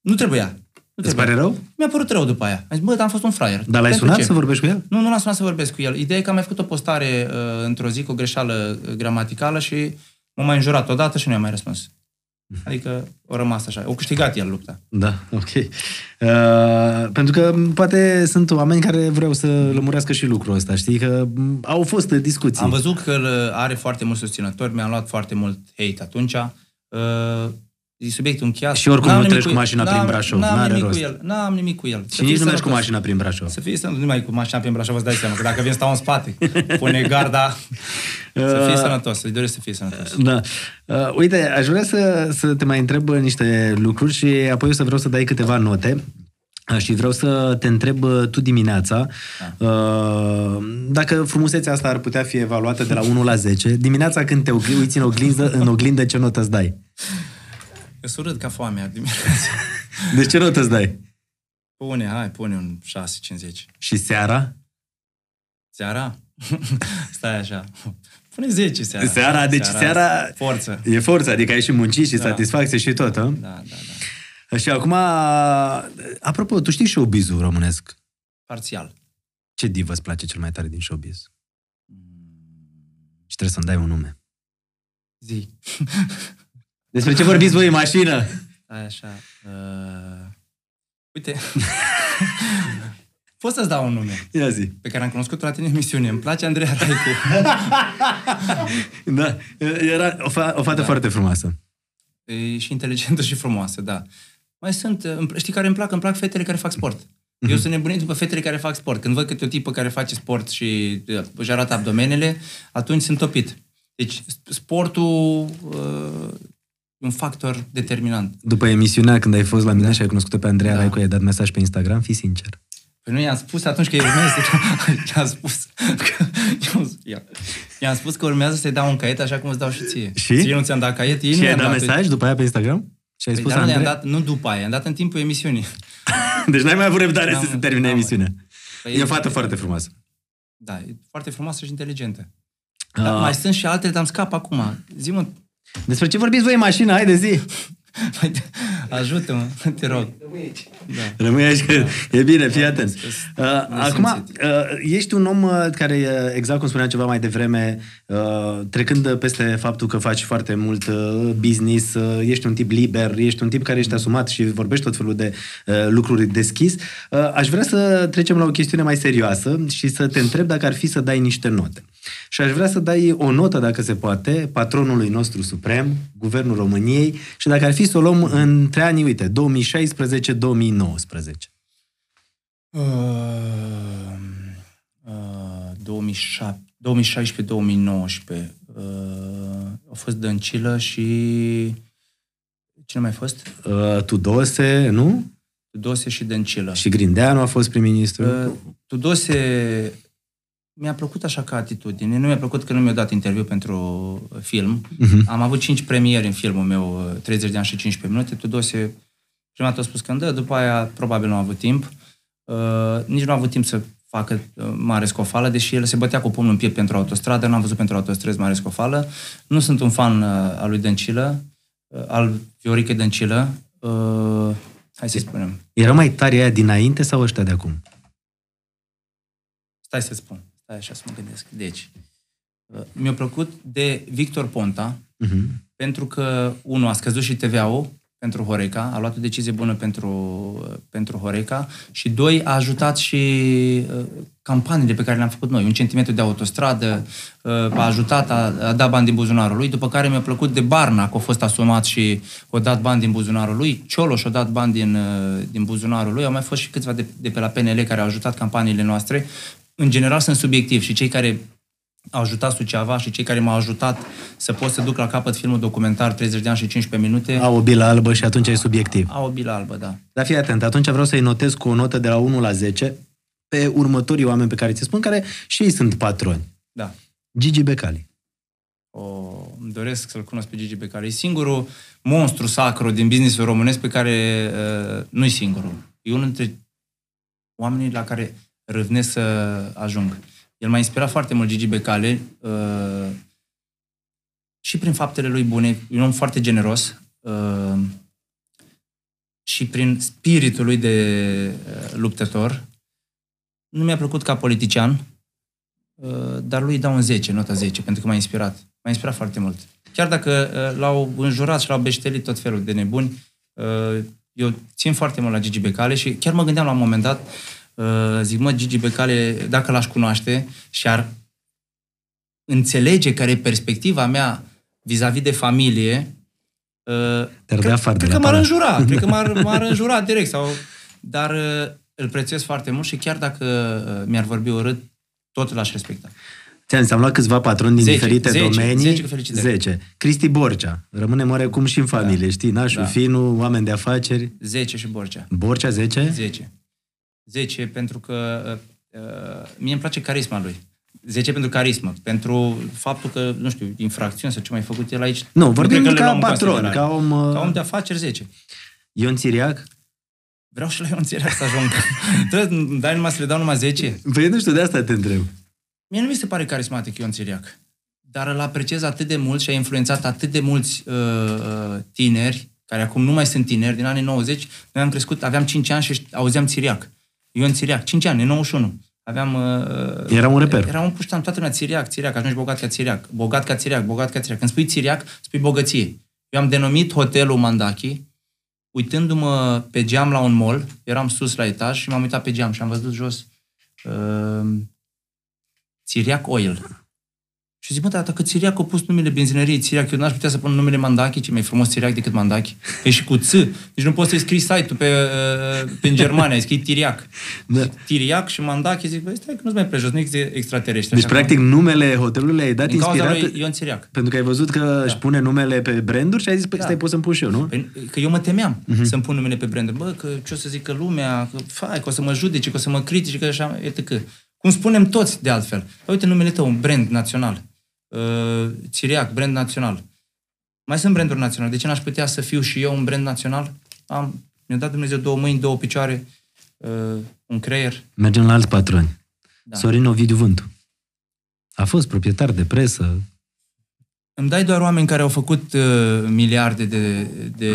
Nu trebuia. Nu Îți pare rău? Mi-a părut rău după aia. Am zis, bă, dar am fost un fraier. Dar l-ai sunat ce? să vorbești cu el? Nu, nu l-am sunat să vorbesc cu el. Ideea e că am mai făcut o postare uh, într-o zi cu o greșeală uh, gramaticală și m-a mai înjurat odată și nu i-am mai răspuns. Adică o rămas așa. O câștigat el lupta. Da, ok. Uh, pentru că poate sunt oameni care vreau să lămurească și lucrul ăsta, știi? Că au fost discuții. Am văzut că are foarte mulți susținători, mi-am luat foarte mult hate atunci. Uh, E subiectul încheiat. Și oricum n-am nu treci cu mașina prin Brașov. N-am N-are nimic rost. cu el. N-am nimic cu el. Și nici nu mergi cu mașina prin Brașov. Să fii să nu mai cu mașina prin Brașov, îți dai seama, că dacă vin stau în spate, pune garda, să fii uh, sănătos, să-i doresc să fii sănătos. Da. Uh, uite, aș vrea să, să te mai întreb niște lucruri și apoi o să vreau să dai câteva note. Uh, și vreau să te întreb uh, tu dimineața da. dacă frumusețea asta ar putea fi evaluată de la 1 la 10. Dimineața când te uiți în oglindă, în oglindă ce notă îți dai? Eu surâd ca foamea dimineața. De ce notă îți dai? Pune, hai, pune un 6-50. Și seara? Seara? Stai așa. Pune 10 seara. Seara, deci seara... seara forță. E forță, adică ai și muncit și da. satisfacție și tot, Da, da, da. Și acum, apropo, tu știi showbiz-ul românesc? Parțial. Ce divă îți place cel mai tare din showbiz? Mm. Și trebuie să-mi dai un nume. Zi. Despre ce vorbiți voi în mașină? Ai așa. Uh... Uite. Pot să-ți dau un nume. Ia zi. Pe care am cunoscut la tine în emisiune. Îmi place Andreea Raicu. da. Era o, fa- o fată da. foarte frumoasă. E și inteligentă și frumoasă, da. Mai sunt, știi care îmi plac? Îmi plac fetele care fac sport. Mm-hmm. Eu sunt nebunit după fetele care fac sport. Când văd câte o tipă care face sport și își arată abdomenele, atunci sunt topit. Deci sportul uh, un factor determinant. După emisiunea, când ai fost la mine da. și ai cunoscut pe Andreea da. Raicu, ai dat mesaj pe Instagram, fi sincer. Păi nu i-am spus atunci că urmează i-am spus că i-am spus că urmează să-i dau un caiet așa cum îți dau și ție. Și? Ție nu ți-am dat caiet, ei și ai dat mesaj după aia pe Instagram? Și ai păi spus dar nu, dat, nu după aia, am dat în timpul emisiunii. deci n-ai mai avut răbdare să se termine emisiunea. Păi e o fată foarte frumoasă. Da, e foarte frumoasă și inteligentă. Dar mai sunt și altele, dar am scap acum. Zi-mă, despre ce vorbiți voi în mașină? Haide zi! Ajută-mă, te rog. Da. Rămâi aici, da. e bine, fii atent. Uh, acum, uh, ești un om uh, care, exact cum spuneam ceva mai devreme, uh, trecând peste faptul că faci foarte mult uh, business, uh, ești un tip liber, ești un tip care ești asumat și vorbești tot felul de uh, lucruri deschis, uh, aș vrea să trecem la o chestiune mai serioasă și să te întreb dacă ar fi să dai niște note. Și aș vrea să dai o notă, dacă se poate, patronului nostru suprem, Guvernul României, și dacă ar fi să o luăm între anii, uite, 2016-2019. Uh, uh, 2016-2019 uh, a fost Dăncilă și... Cine mai fost? Uh, Tudose, nu? Tudose și Dăncilă. Și Grindeanu a fost prim-ministru. Uh, Tudose mi-a plăcut așa ca atitudine. Nu mi-a plăcut că nu mi-a dat interviu pentru film. Uh-huh. Am avut 5 premiere în filmul meu, 30 de ani și 15 minute. Tudose, prima dată a spus că dă, după aia probabil nu a avut timp. Uh, nici nu a avut timp să facă uh, mare scofală, deși el se bătea cu pumnul în piept pentru autostradă, nu am văzut pentru autostrăzi mare scofală. Nu sunt un fan uh, al lui Dăncilă, uh, al Viorică Dăncilă. Uh, hai să spunem. Era mai tare aia dinainte sau ăștia de acum? Stai să spun. Stai așa să mă gândesc. Deci, Uh, mi-a plăcut de Victor Ponta, Mhm. pentru că, unul, a scăzut și TVA-ul pentru Horeca, a luat o decizie bună pentru, uh, pentru Horeca și, doi, a ajutat și uh, campaniile pe care le-am făcut noi. Un centimetru de autostradă, uh, a ajutat, a, a dat bani din buzunarul lui, după care mi-a plăcut de Barna, că a fost asumat și a dat bani din buzunarul lui, Cioloș a dat bani din, uh, din buzunarul lui, au mai fost și câțiva de, de pe la PNL care au ajutat campaniile noastre. În general sunt subiectiv și cei care au ajutat Suceava și cei care m-au ajutat să pot să duc la capăt filmul documentar 30 de ani și 15 minute, Au o bilă albă și atunci e subiectiv. au o bilă albă, da. Dar fii atent, atunci vreau să-i notez cu o notă de la 1 la 10 pe următorii oameni pe care ți spun, care și ei sunt patroni. Da. Gigi Becali. O, îmi doresc să-l cunosc pe Gigi Becali. E singurul monstru sacru din businessul românesc pe care uh, nu-i singurul. E unul dintre oamenii la care râvnesc să ajung. El m-a inspirat foarte mult Gigi Becali uh, și prin faptele lui bune. E un om foarte generos uh, și prin spiritul lui de uh, luptător. Nu mi-a plăcut ca politician, Uh, dar lui dau un 10, nota 10, pentru că m-a inspirat. M-a inspirat foarte mult. Chiar dacă uh, l-au înjurat și l-au beștelit tot felul de nebuni, uh, eu țin foarte mult la Gigi Becale și chiar mă gândeam la un moment dat, uh, zic, mă, Gigi Becale, dacă l-aș cunoaște și ar înțelege care e perspectiva mea vis-a-vis de familie, uh, Te-ar dea afară de cred la că m-ar palat. înjura, cred că m-ar, m-ar înjura direct. Sau, dar uh, îl prețuiesc foarte mult și chiar dacă uh, mi-ar vorbi urât, tot l-aș respecta. Ți-am am luat câțiva patroni din 10, diferite 10, domenii. 10 cu felicitări. 10. Cristi Borcea. Rămânem oarecum și în familie, știi? Nașul, Da. finul, oameni de afaceri. 10 și Borcea. Borcea 10? 10. 10 pentru că uh, uh, mie îmi place carisma lui. 10 pentru carismă, pentru faptul că, nu știu, infracțiuni sau ce mai făcut el aici. Nu, vorbim cred că le ca luăm în patron, considerare. ca om... uh, Ca om de afaceri 10. Ion Țiriac? Vreau și la Ion Țiriac să ajung. Trebuie îmi dai numai să le dau numai 10? Păi nu știu, de asta te întreb. Mie nu mi se pare carismatic Ion Țiriac, dar îl apreciez atât de mult și a influențat atât de mulți uh, uh, tineri, care acum nu mai sunt tineri, din anii 90, noi am crescut, aveam 5 ani și auzeam Țiriac. Ion Țiriac, 5 ani, în 91. Aveam... Uh, Era un reper. Era un puștan, toată lumea Țiriac, Țiriac, ajungi bogat ca Țiriac, bogat ca Țiriac, bogat ca Țiriac. Când spui Țiriac, spui bogăție. Eu am denumit hotelul Mandachi, uitându-mă pe geam la un mall, eram sus la etaj și m-am uitat pe geam și am văzut jos uh, Țiriac Oil. Și zic, mă, dar dacă Țiriac a pus numele benzinăriei Țiriac, eu n-aș putea să pun numele Mandachi, ce mai frumos Țiriac decât Mandachi. E și cu ț. Deci nu poți să-i scrii site-ul pe, uh, pe în Germania, scrii Tiriac. Da. Tiriac și Mandachi, zic, băi, stai că nu-ți mai prejos, nu există extraterestri. Deci, așa practic, numele hotelului le-ai dat Din cauza inspirat... lui Ion Țiriac. Pentru că ai văzut că își pune numele pe branduri și ai zis, păi Da. stai, pot să-mi pun și eu, nu? Păi, Că eu mă temeam Mhm. uh-huh. să-mi pun numele pe branduri. Bă, că ce o să zică lumea, că, fai, că o să mă judece, că o să mă critice, că așa, etc. Cum spunem toți, de altfel. Păi, uite numele tău, un brand național. Uh, Țiriac, brand național. Mai sunt branduri naționale. De ce n-aș putea să fiu și eu un brand național? Am, mi-a dat Dumnezeu două mâini, două picioare, uh, un creier. Mergem la alți patroni. Da. Sorin Ovidiu Vântu. A fost proprietar de presă. Îmi dai doar oameni care au făcut uh, miliarde de, de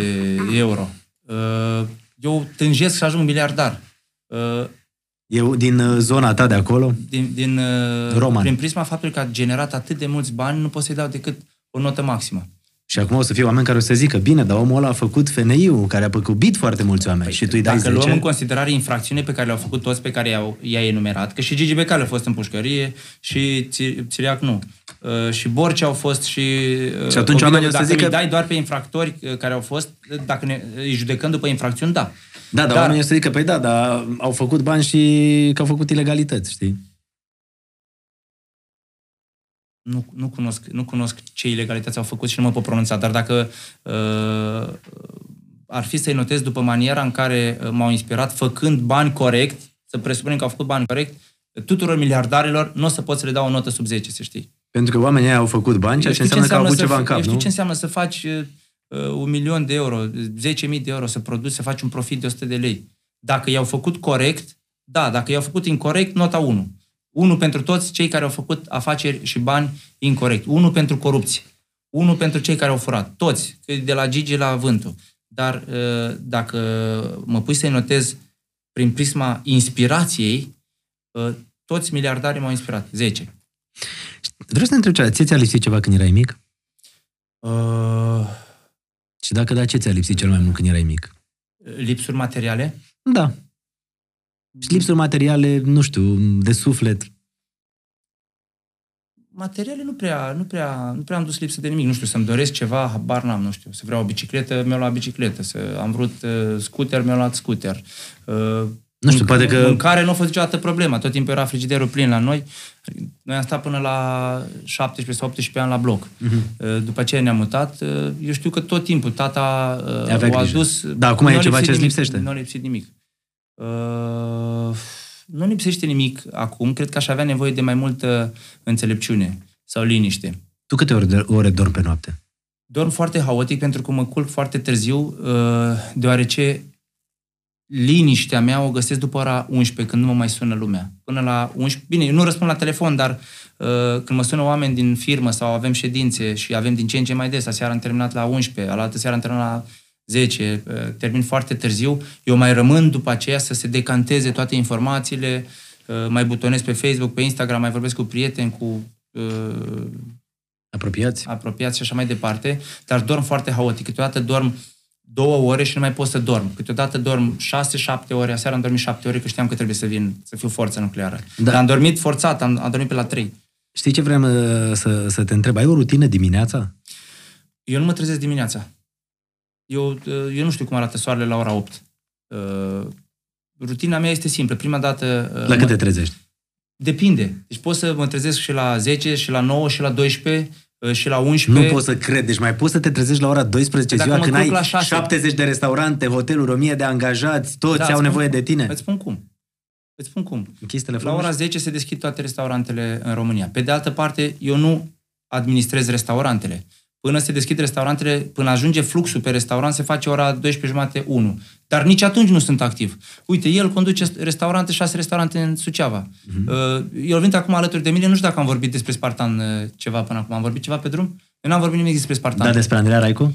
euro. Uh, eu tânjesc să ajung miliardar. Uh, Eu din uh, zona ta de acolo. din, din, uh, Roman. prin prisma faptului că a generat atât de mulți bani, nu pot să-i dau decât o notă maximă. Și acum o să fie oameni care o să zică, bine, dar omul ăla a făcut FNI-ul, care a păcubit foarte mulți oameni. și tu îi dai Păi, Dacă 10. luăm în considerare infracțiune pe care le-au făcut toți pe care i-au, i-a enumerat, că și Gigi Becali a fost în pușcărie și Ți- Țiriac nu. Uh, și Borcea au fost și... Uh, Și atunci Ovidiu, oamenii o să dacă zică- îi dai doar pe infractori uh, care au fost, dacă ne, îi judecăm după infracțiuni, da. Da, dar, Dar- oamenii o să zică, păi da, dar au făcut bani și că au făcut ilegalități, știi? Nu, nu, cunosc, nu cunosc ce ilegalități au făcut și nu mă pot pronunța, dar dacă uh, ar fi să-i notez după maniera în care uh, m-au inspirat, făcând bani corect, să presupunem că au făcut bani corect, tuturor miliardarilor nu o să pot să le dau o notă sub 10, să știi. Pentru că oamenii ăia au făcut bani, ceea ce Eu știu înseamnă că au avut să ceva în f- cap, Eu știu nu? ce înseamnă să faci uh, un milion de euro, 10.000 de euro, să produci, să faci un profit de 100 de lei. Dacă i-au făcut corect, da, dacă i-au făcut incorrect, nota 1. 1 pentru toți cei care au făcut afaceri și bani incorrect. 1 pentru corupție. 1 pentru cei care au furat. Toți, de la Gigi la Vântul. Dar uh, dacă mă pui să-i notez prin prisma inspirației, uh, toți miliardarii m-au inspirat. 10. Vreau să te întreb ceva. Ție ți-a lipsit ceva când erai mic? Uh, Și dacă da, ce ți-a lipsit cel mai mult când erai mic? lipsuri materiale? Da. Și lipsuri materiale, nu știu, de suflet. Materiale nu prea, nu prea, nu prea am dus lipsă de nimic. Nu știu, să-mi doresc ceva, habar n-am, nu știu. Să vreau o bicicletă, mi-au luat bicicletă. Să am vrut uh, scooter, mi-au luat scooter. Uh, Nu știu, poate că- Mâncare nu a fost niciodată problema. Tot timpul era frigiderul plin la noi. Noi am stat până la 17 sau 18 ani la bloc. Mhm. Uh, După aceea ne-am mutat. Uh, Eu știu că tot timpul tata uh, Avea o grijă. adus... Da, acum e Nu a ceva lipsit ce-ți nimic. lipsește. Nu a lipsit nimic. Uh, nu lipsește nimic acum. Cred că aș avea nevoie de mai multă înțelepciune sau liniște. Tu câte ore, de, ore dormi pe noapte? Dorm foarte haotic pentru că mă culc foarte târziu, uh, deoarece liniștea mea o găsesc după ora 11, când nu mă mai sună lumea. Până la 11... Bine, eu nu răspund la telefon, dar uh, când mă sună oameni din firmă sau avem ședințe și avem din ce în ce mai des, aseară am terminat la 11, alaltă seară am terminat la 10, uh, termin foarte târziu, eu mai rămân după aceea să se decanteze toate informațiile, uh, mai butonez pe Facebook, pe Instagram, mai vorbesc cu prieteni, cu uh, Apropiați? apropiați și așa mai departe, dar dorm foarte haotic. Câteodată dorm două ore și nu mai pot să dorm. Câteodată dorm șase, șapte ore. Aseară am dormit șapte ore că știam că trebuie să vin, să fiu forță nucleară. Da. Da. Dar am dormit forțat, am, am dormit pe la trei. Știi ce vrem uh, să, să te întreb? Ai o rutină dimineața? Eu nu mă trezesc dimineața. Eu, uh, eu nu știu cum arată soarele la ora 8. Uh, rutina mea este simplă. Prima dată... uh, La mă- cât te trezești? Depinde. Deci pot să mă trezesc și la 10, și la 9, și la 12, uh, și la 11. Nu pot să cred. Deci mai poți să te trezești la ora 12 Dacă ziua mă când culc ai la șase. 70 de restaurante, hoteluri, 1000 de angajați, toți Da, au îți nevoie spun de tine. Îți spun cum. Îți spun cum. Închizi La telefonul? ora 10 se deschid toate restaurantele în România. Pe de altă parte, eu nu administrez restaurantele. Până se deschid restaurantele, până ajunge fluxul pe restaurant, se face ora 12 jumate 1. Dar nici atunci nu sunt activ. Uite, el conduce restaurante, șase restaurante în Suceava. Mhm. Uh, El venit acum alături de mine, nu știu dacă am vorbit despre Spartan uh, ceva până acum. Am vorbit ceva pe drum? Eu n-am vorbit nimic despre Spartan. Da, despre Andreea Raicu?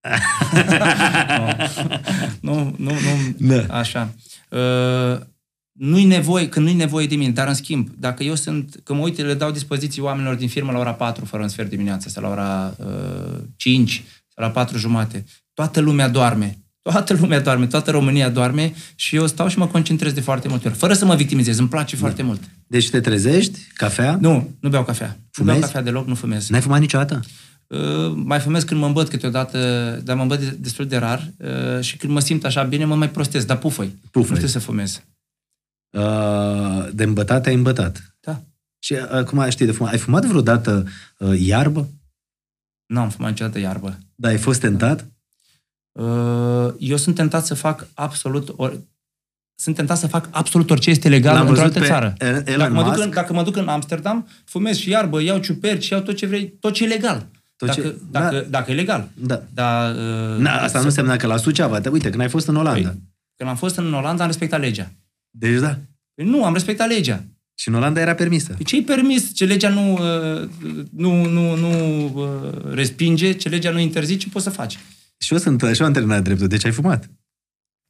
nu, nu, nu, Da. așa. Uh, nu-i nevoie, când nu-i nevoie de mine, dar în schimb, dacă eu sunt, că mă uit, le dau dispoziții oamenilor din firmă la ora 4, fără un sfert dimineața, sau la ora uh, 5, sau la 4 jumate, toată lumea doarme. Toată lumea doarme, toată România doarme și eu stau și mă concentrez de foarte multe ori, fără să mă victimizez, îmi place foarte mult. Deci te trezești, cafea, Nu, nu beau cafea. Nu Fumezi? beau cafea deloc, nu fumez. n-ai fumat niciodată? Uh, mai fumez când mă îmbăt câteodată, dar mă îmbăt de- destul de rar uh, și când mă simt așa bine, mă mai prostesc, dar pufăi. Pufăi. Nu știu să fumez. Uh, de îmbătat ai îmbătat. Da. Și uh, acum știi de fumat. Ai fumat vreodată uh, iarbă? Nu am fumat niciodată iarbă. Da, ai fost tentat? Uh, eu sunt tentat să fac absolut or... sunt tentat să fac absolut orice este legal L-am într-o văzut altă pe țară. Elon Dacă mă, duc Musk. în, dacă mă duc în Amsterdam, fumez și iarbă, iau ciuperci, iau tot ce vrei, tot ce e legal. Tot dacă, ce- dacă, da. dacă e legal. Da. Dar, uh, Na, asta nu să- înseamnă că la Suceava, te, uite, când ai fost în Olanda. Păi, Când am fost în Olanda, am respectat legea. Deci da. Păi nu, am respectat legea. Și în Olanda era permisă. Păi ce-i permis? Ce legea nu, uh, nu, nu, nu uh, respinge, ce legea nu interzice, poți să faci. Și eu sunt, și eu am terminat dreptul, deci ai fumat.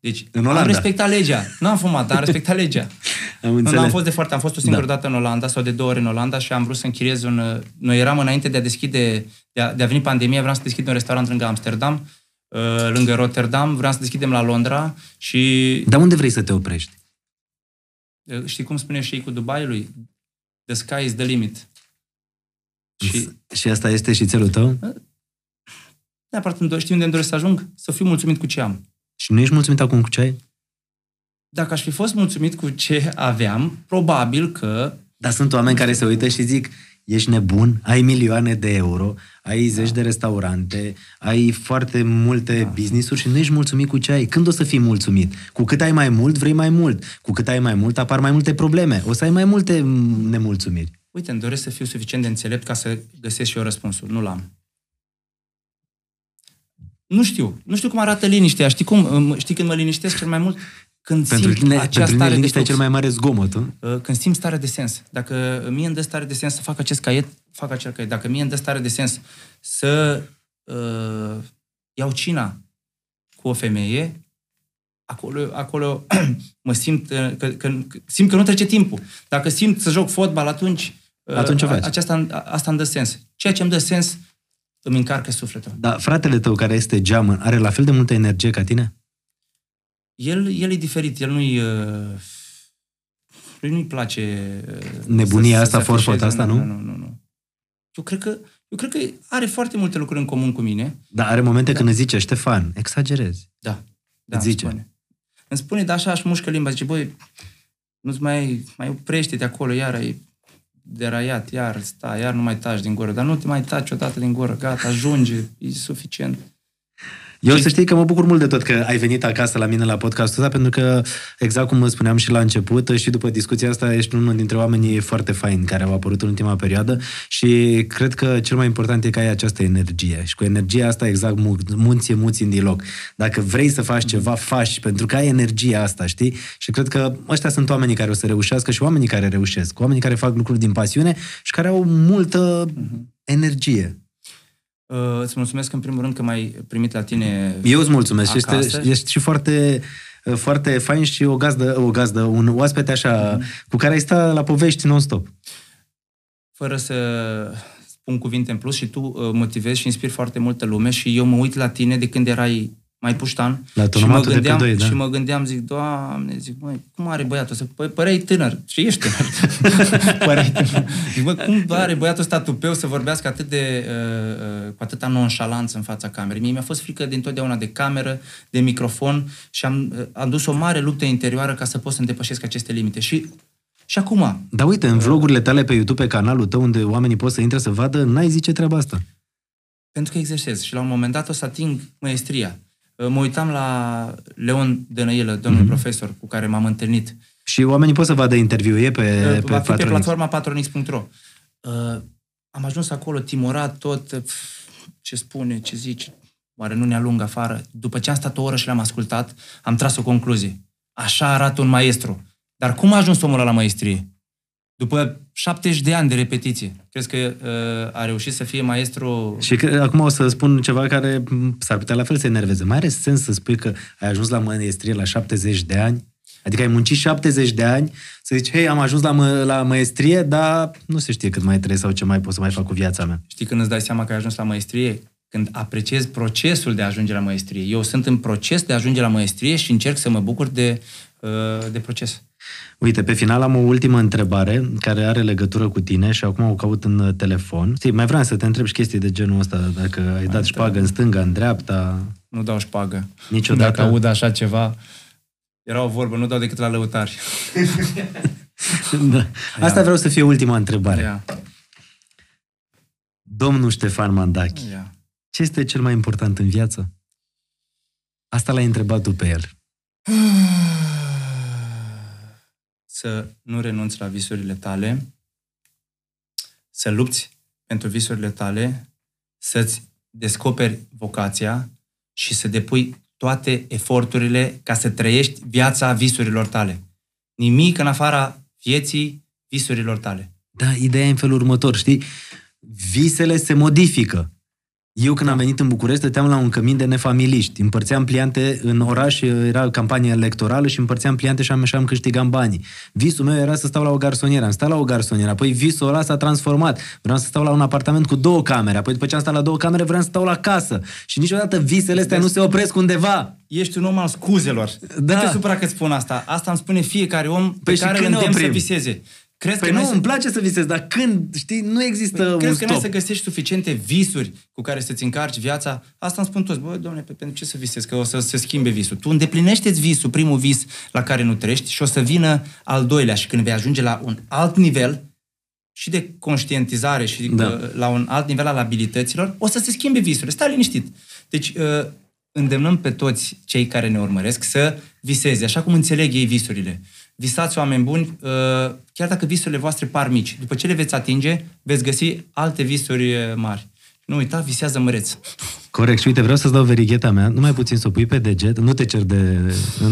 Deci, În am Olanda. respectat legea. Nu am fumat, dar am respectat legea. Am Nu, înțeles. am fost de foarte, am fost o singură Da. dată în Olanda sau de două ori în Olanda și am vrut să închiriez un... uh, Noi eram înainte de a deschide, de a, de a veni pandemia, vreau să deschidem un restaurant lângă Amsterdam, uh, lângă Rotterdam, vreau să deschidem la Londra și Dar unde vrei să te oprești? Uh, știi cum spune și cu Dubaiului? The sky is the limit. Și Și asta este și țelul tău? neapărat îmi do- știi unde îmi doresc să ajung? Să fiu mulțumit cu ce am. Și nu ești mulțumit acum cu ce ai? Dacă aș fi fost mulțumit cu ce aveam, probabil că Dar sunt oameni care se uită și zic, ești nebun, ai milioane de euro, ai zeci de restaurante, ai foarte multe da. business-uri și nu ești mulțumit cu ce ai. Când o să fii mulțumit? Cu cât ai mai mult, vrei mai mult. Cu cât ai mai mult, apar mai multe probleme. O să ai mai multe mm, nemulțumiri. Uite, îmi doresc să fiu suficient de înțelept ca să găsesc și eu răspunsul. Nu l-am. Nu știu. Nu știu cum arată liniștea. Știi cum? Îm- Știi când mă liniștesc cel mai mult? Când Pentru simt tine, acea pentru tine stare de liniștea e flux. cel mai mare zgomot, nu? Uh, Când simt stare de sens. Dacă mie îmi dă stare de sens să fac acest caiet, fac acel caiet. Dacă mie îmi dă stare de sens să uh, iau cina cu o femeie, acolo, acolo mă simt uh, că, că, că, simt că nu trece timpul. Dacă simt să joc fotbal, atunci Atunci o faci. Aceasta, asta îmi dă sens. Ceea ce îmi dă sens îmi încarcă sufletul. Dar fratele tău care este geamăn are la fel de multă energie ca tine? El, el e diferit, el nu-i... Uh, lui nu-i place... uh, Nebunia să- asta, să se forfot afișeze. asta, nu? Nu, nu, nu, nu. Eu cred că eu cred că are foarte multe lucruri în comun cu mine. Dar are momente Da. când îți zice, Ștefan, exagerezi. Da. Da, Îți îmi zice. Spune. Îmi spune, dar așa își mușcă limba. Zice, băi, nu-ți mai, mai oprește de acolo, iar ai deraiat, iar sta, iar nu mai taci din gură. Dar nu te mai taci odată din gură, gata, ajunge, e suficient. Eu Și- să știi că mă bucur mult de tot că ai venit acasă la mine la podcastul ăsta, pentru că, exact cum spuneam și la început, și după discuția asta, ești unul dintre oamenii foarte faini care au apărut în ultima perioadă și cred că cel mai important e că ai această energie. Și cu energia asta, exact, mu- munți muți în loc. Dacă vrei să faci ceva, faci, pentru că ai energia asta, știi? Și cred că ăștia sunt oamenii care o să reușească și oamenii care reușesc, oamenii care fac lucruri din pasiune și care au multă energie. Uh, îți mulțumesc în primul rând că m-ai primit la tine Eu îți mulțumesc. și acasă. Ești, ești și foarte, foarte fain și o gazdă, o gazdă, un oaspete așa, cu care ai sta la povești non-stop. fără să spun cuvinte în plus și tu uh, motivezi și inspiri foarte multă lume și eu mă uit la tine de când erai mai puștan La și mă, tonomatul de pe gândeam, doi, da. și mă gândeam, zic, doamne, zic, măi, cum are băiatul ăsta? Păi, păreai tânăr și ești tânăr. păreai tânăr. Zic, mă, cum are băiatul ăsta tupeu să vorbească atât de, uh, uh, cu atâta nonșalanță în fața camerei? Mie mi-a fost frică dintotdeauna de cameră, de microfon și am, uh, am dus o mare luptă interioară ca să pot să-mi depășesc aceste limite. Și, și acum, Dar uite, în vlogurile tale pe YouTube, pe canalul tău, unde oamenii pot să intre să vadă, n-ai zice treaba asta. Pentru că exersez și la un moment dat o să ating maestria. Mă uitam la Leon Dănăilă, domnul Mhm. mm-hmm. profesor cu care m-am întâlnit. Și oamenii pot să vadă interviul, e pe, Va pe, fi pe Patronix. platforma patronix.ro. Uh, am ajuns acolo timorat tot, pf, ce spune, ce zice, oare nu ne alungă afară. După ce am stat o oră și l-am ascultat, am tras o concluzie. Așa arată un maestru. Dar cum a ajuns omul ăla la maestrie? După 70 de ani de repetiție. Crezi că uh, a reușit să fie maestru Și că, acum o să spun ceva care m, s-ar putea la fel să enerveze. Mai are sens să spui că ai ajuns la măiestrie la 70 de ani? Adică ai muncit 70 de ani să zici, hei, am ajuns la, mă, la măiestrie, dar nu se știe cât mai trebuie sau ce mai pot să mai fac cu viața mea. Știi când îți dai seama că ai ajuns la maestrie? Când apreciezi procesul de a ajunge la maestrie. Eu sunt în proces de a ajunge la maestrie și încerc să mă bucur de, uh, de proces. Uite, pe final am o ultimă întrebare care are legătură cu tine și acum o caut în uh, telefon. Știi, mai vreau să te întreb și chestii de genul ăsta, dacă ai dat șpagă în stânga, în dreapta, Nu dau șpagă. Niciodată? Dacă aud așa ceva, era o vorbă, nu dau decât la lăutari. da. Asta vreau să fie ultima întrebare. Ia, Domnul Ștefan Mandachi, ia. ce este cel mai important în viață? Asta l-ai întrebat tu pe el. Să nu renunți la visurile tale, să lupți pentru visurile tale, să-ți descoperi vocația și să depui toate eforturile ca să trăiești viața visurilor tale. Nimic în afara vieții visurilor tale. Da, ideea e în felul următor, știi? Visele se modifică. Eu când am venit în București stăteam la un cămin de nefamiliști. Împărțeam pliante în oraș, era campanie electorală și împărțeam pliante și am, și am câștigam banii. Visul meu era să stau la o garsonieră. Am stat la o garsonieră, apoi visul ăla s-a transformat. Vreau să stau la un apartament cu două camere, apoi după ce am stat la două camere vreau să stau la casă. Și niciodată visele astea nu se opresc undeva. Ești un om al scuzelor. Da. Nu te supăra că spun asta. Asta îmi spune fiecare om pe Păi și care îl când ne îndemn să oprim? viseze. Crezi Păi că nu, n-ai să- îmi place să visez, dar când, știi, nu există Păi, un crezi că n-ai stop. să găsești suficiente visuri cu care să-ți încarci viața? Asta îmi spun toți. Bă, domnule, pe, pentru ce să visezi? Că o să se schimbe visul. Tu îndeplinește-ți visul, primul vis la care nu trăiești și o să vină al doilea. Și când vei ajunge la un alt nivel și de conștientizare și Da. uh, la un alt nivel al abilităților, o să se schimbe visurile. Stai liniștit. Deci, uh, îndemnăm pe toți cei care ne urmăresc să viseze, așa cum înțeleg ei visurile. Visați, oameni buni, uh, chiar dacă visurile voastre par mici. După ce le veți atinge, veți găsi alte visuri uh, mari. Nu uita, visează măreț. Corect. Și uite, vreau să-ți dau verigheta mea, numai puțin să o pui pe deget, nu te cer de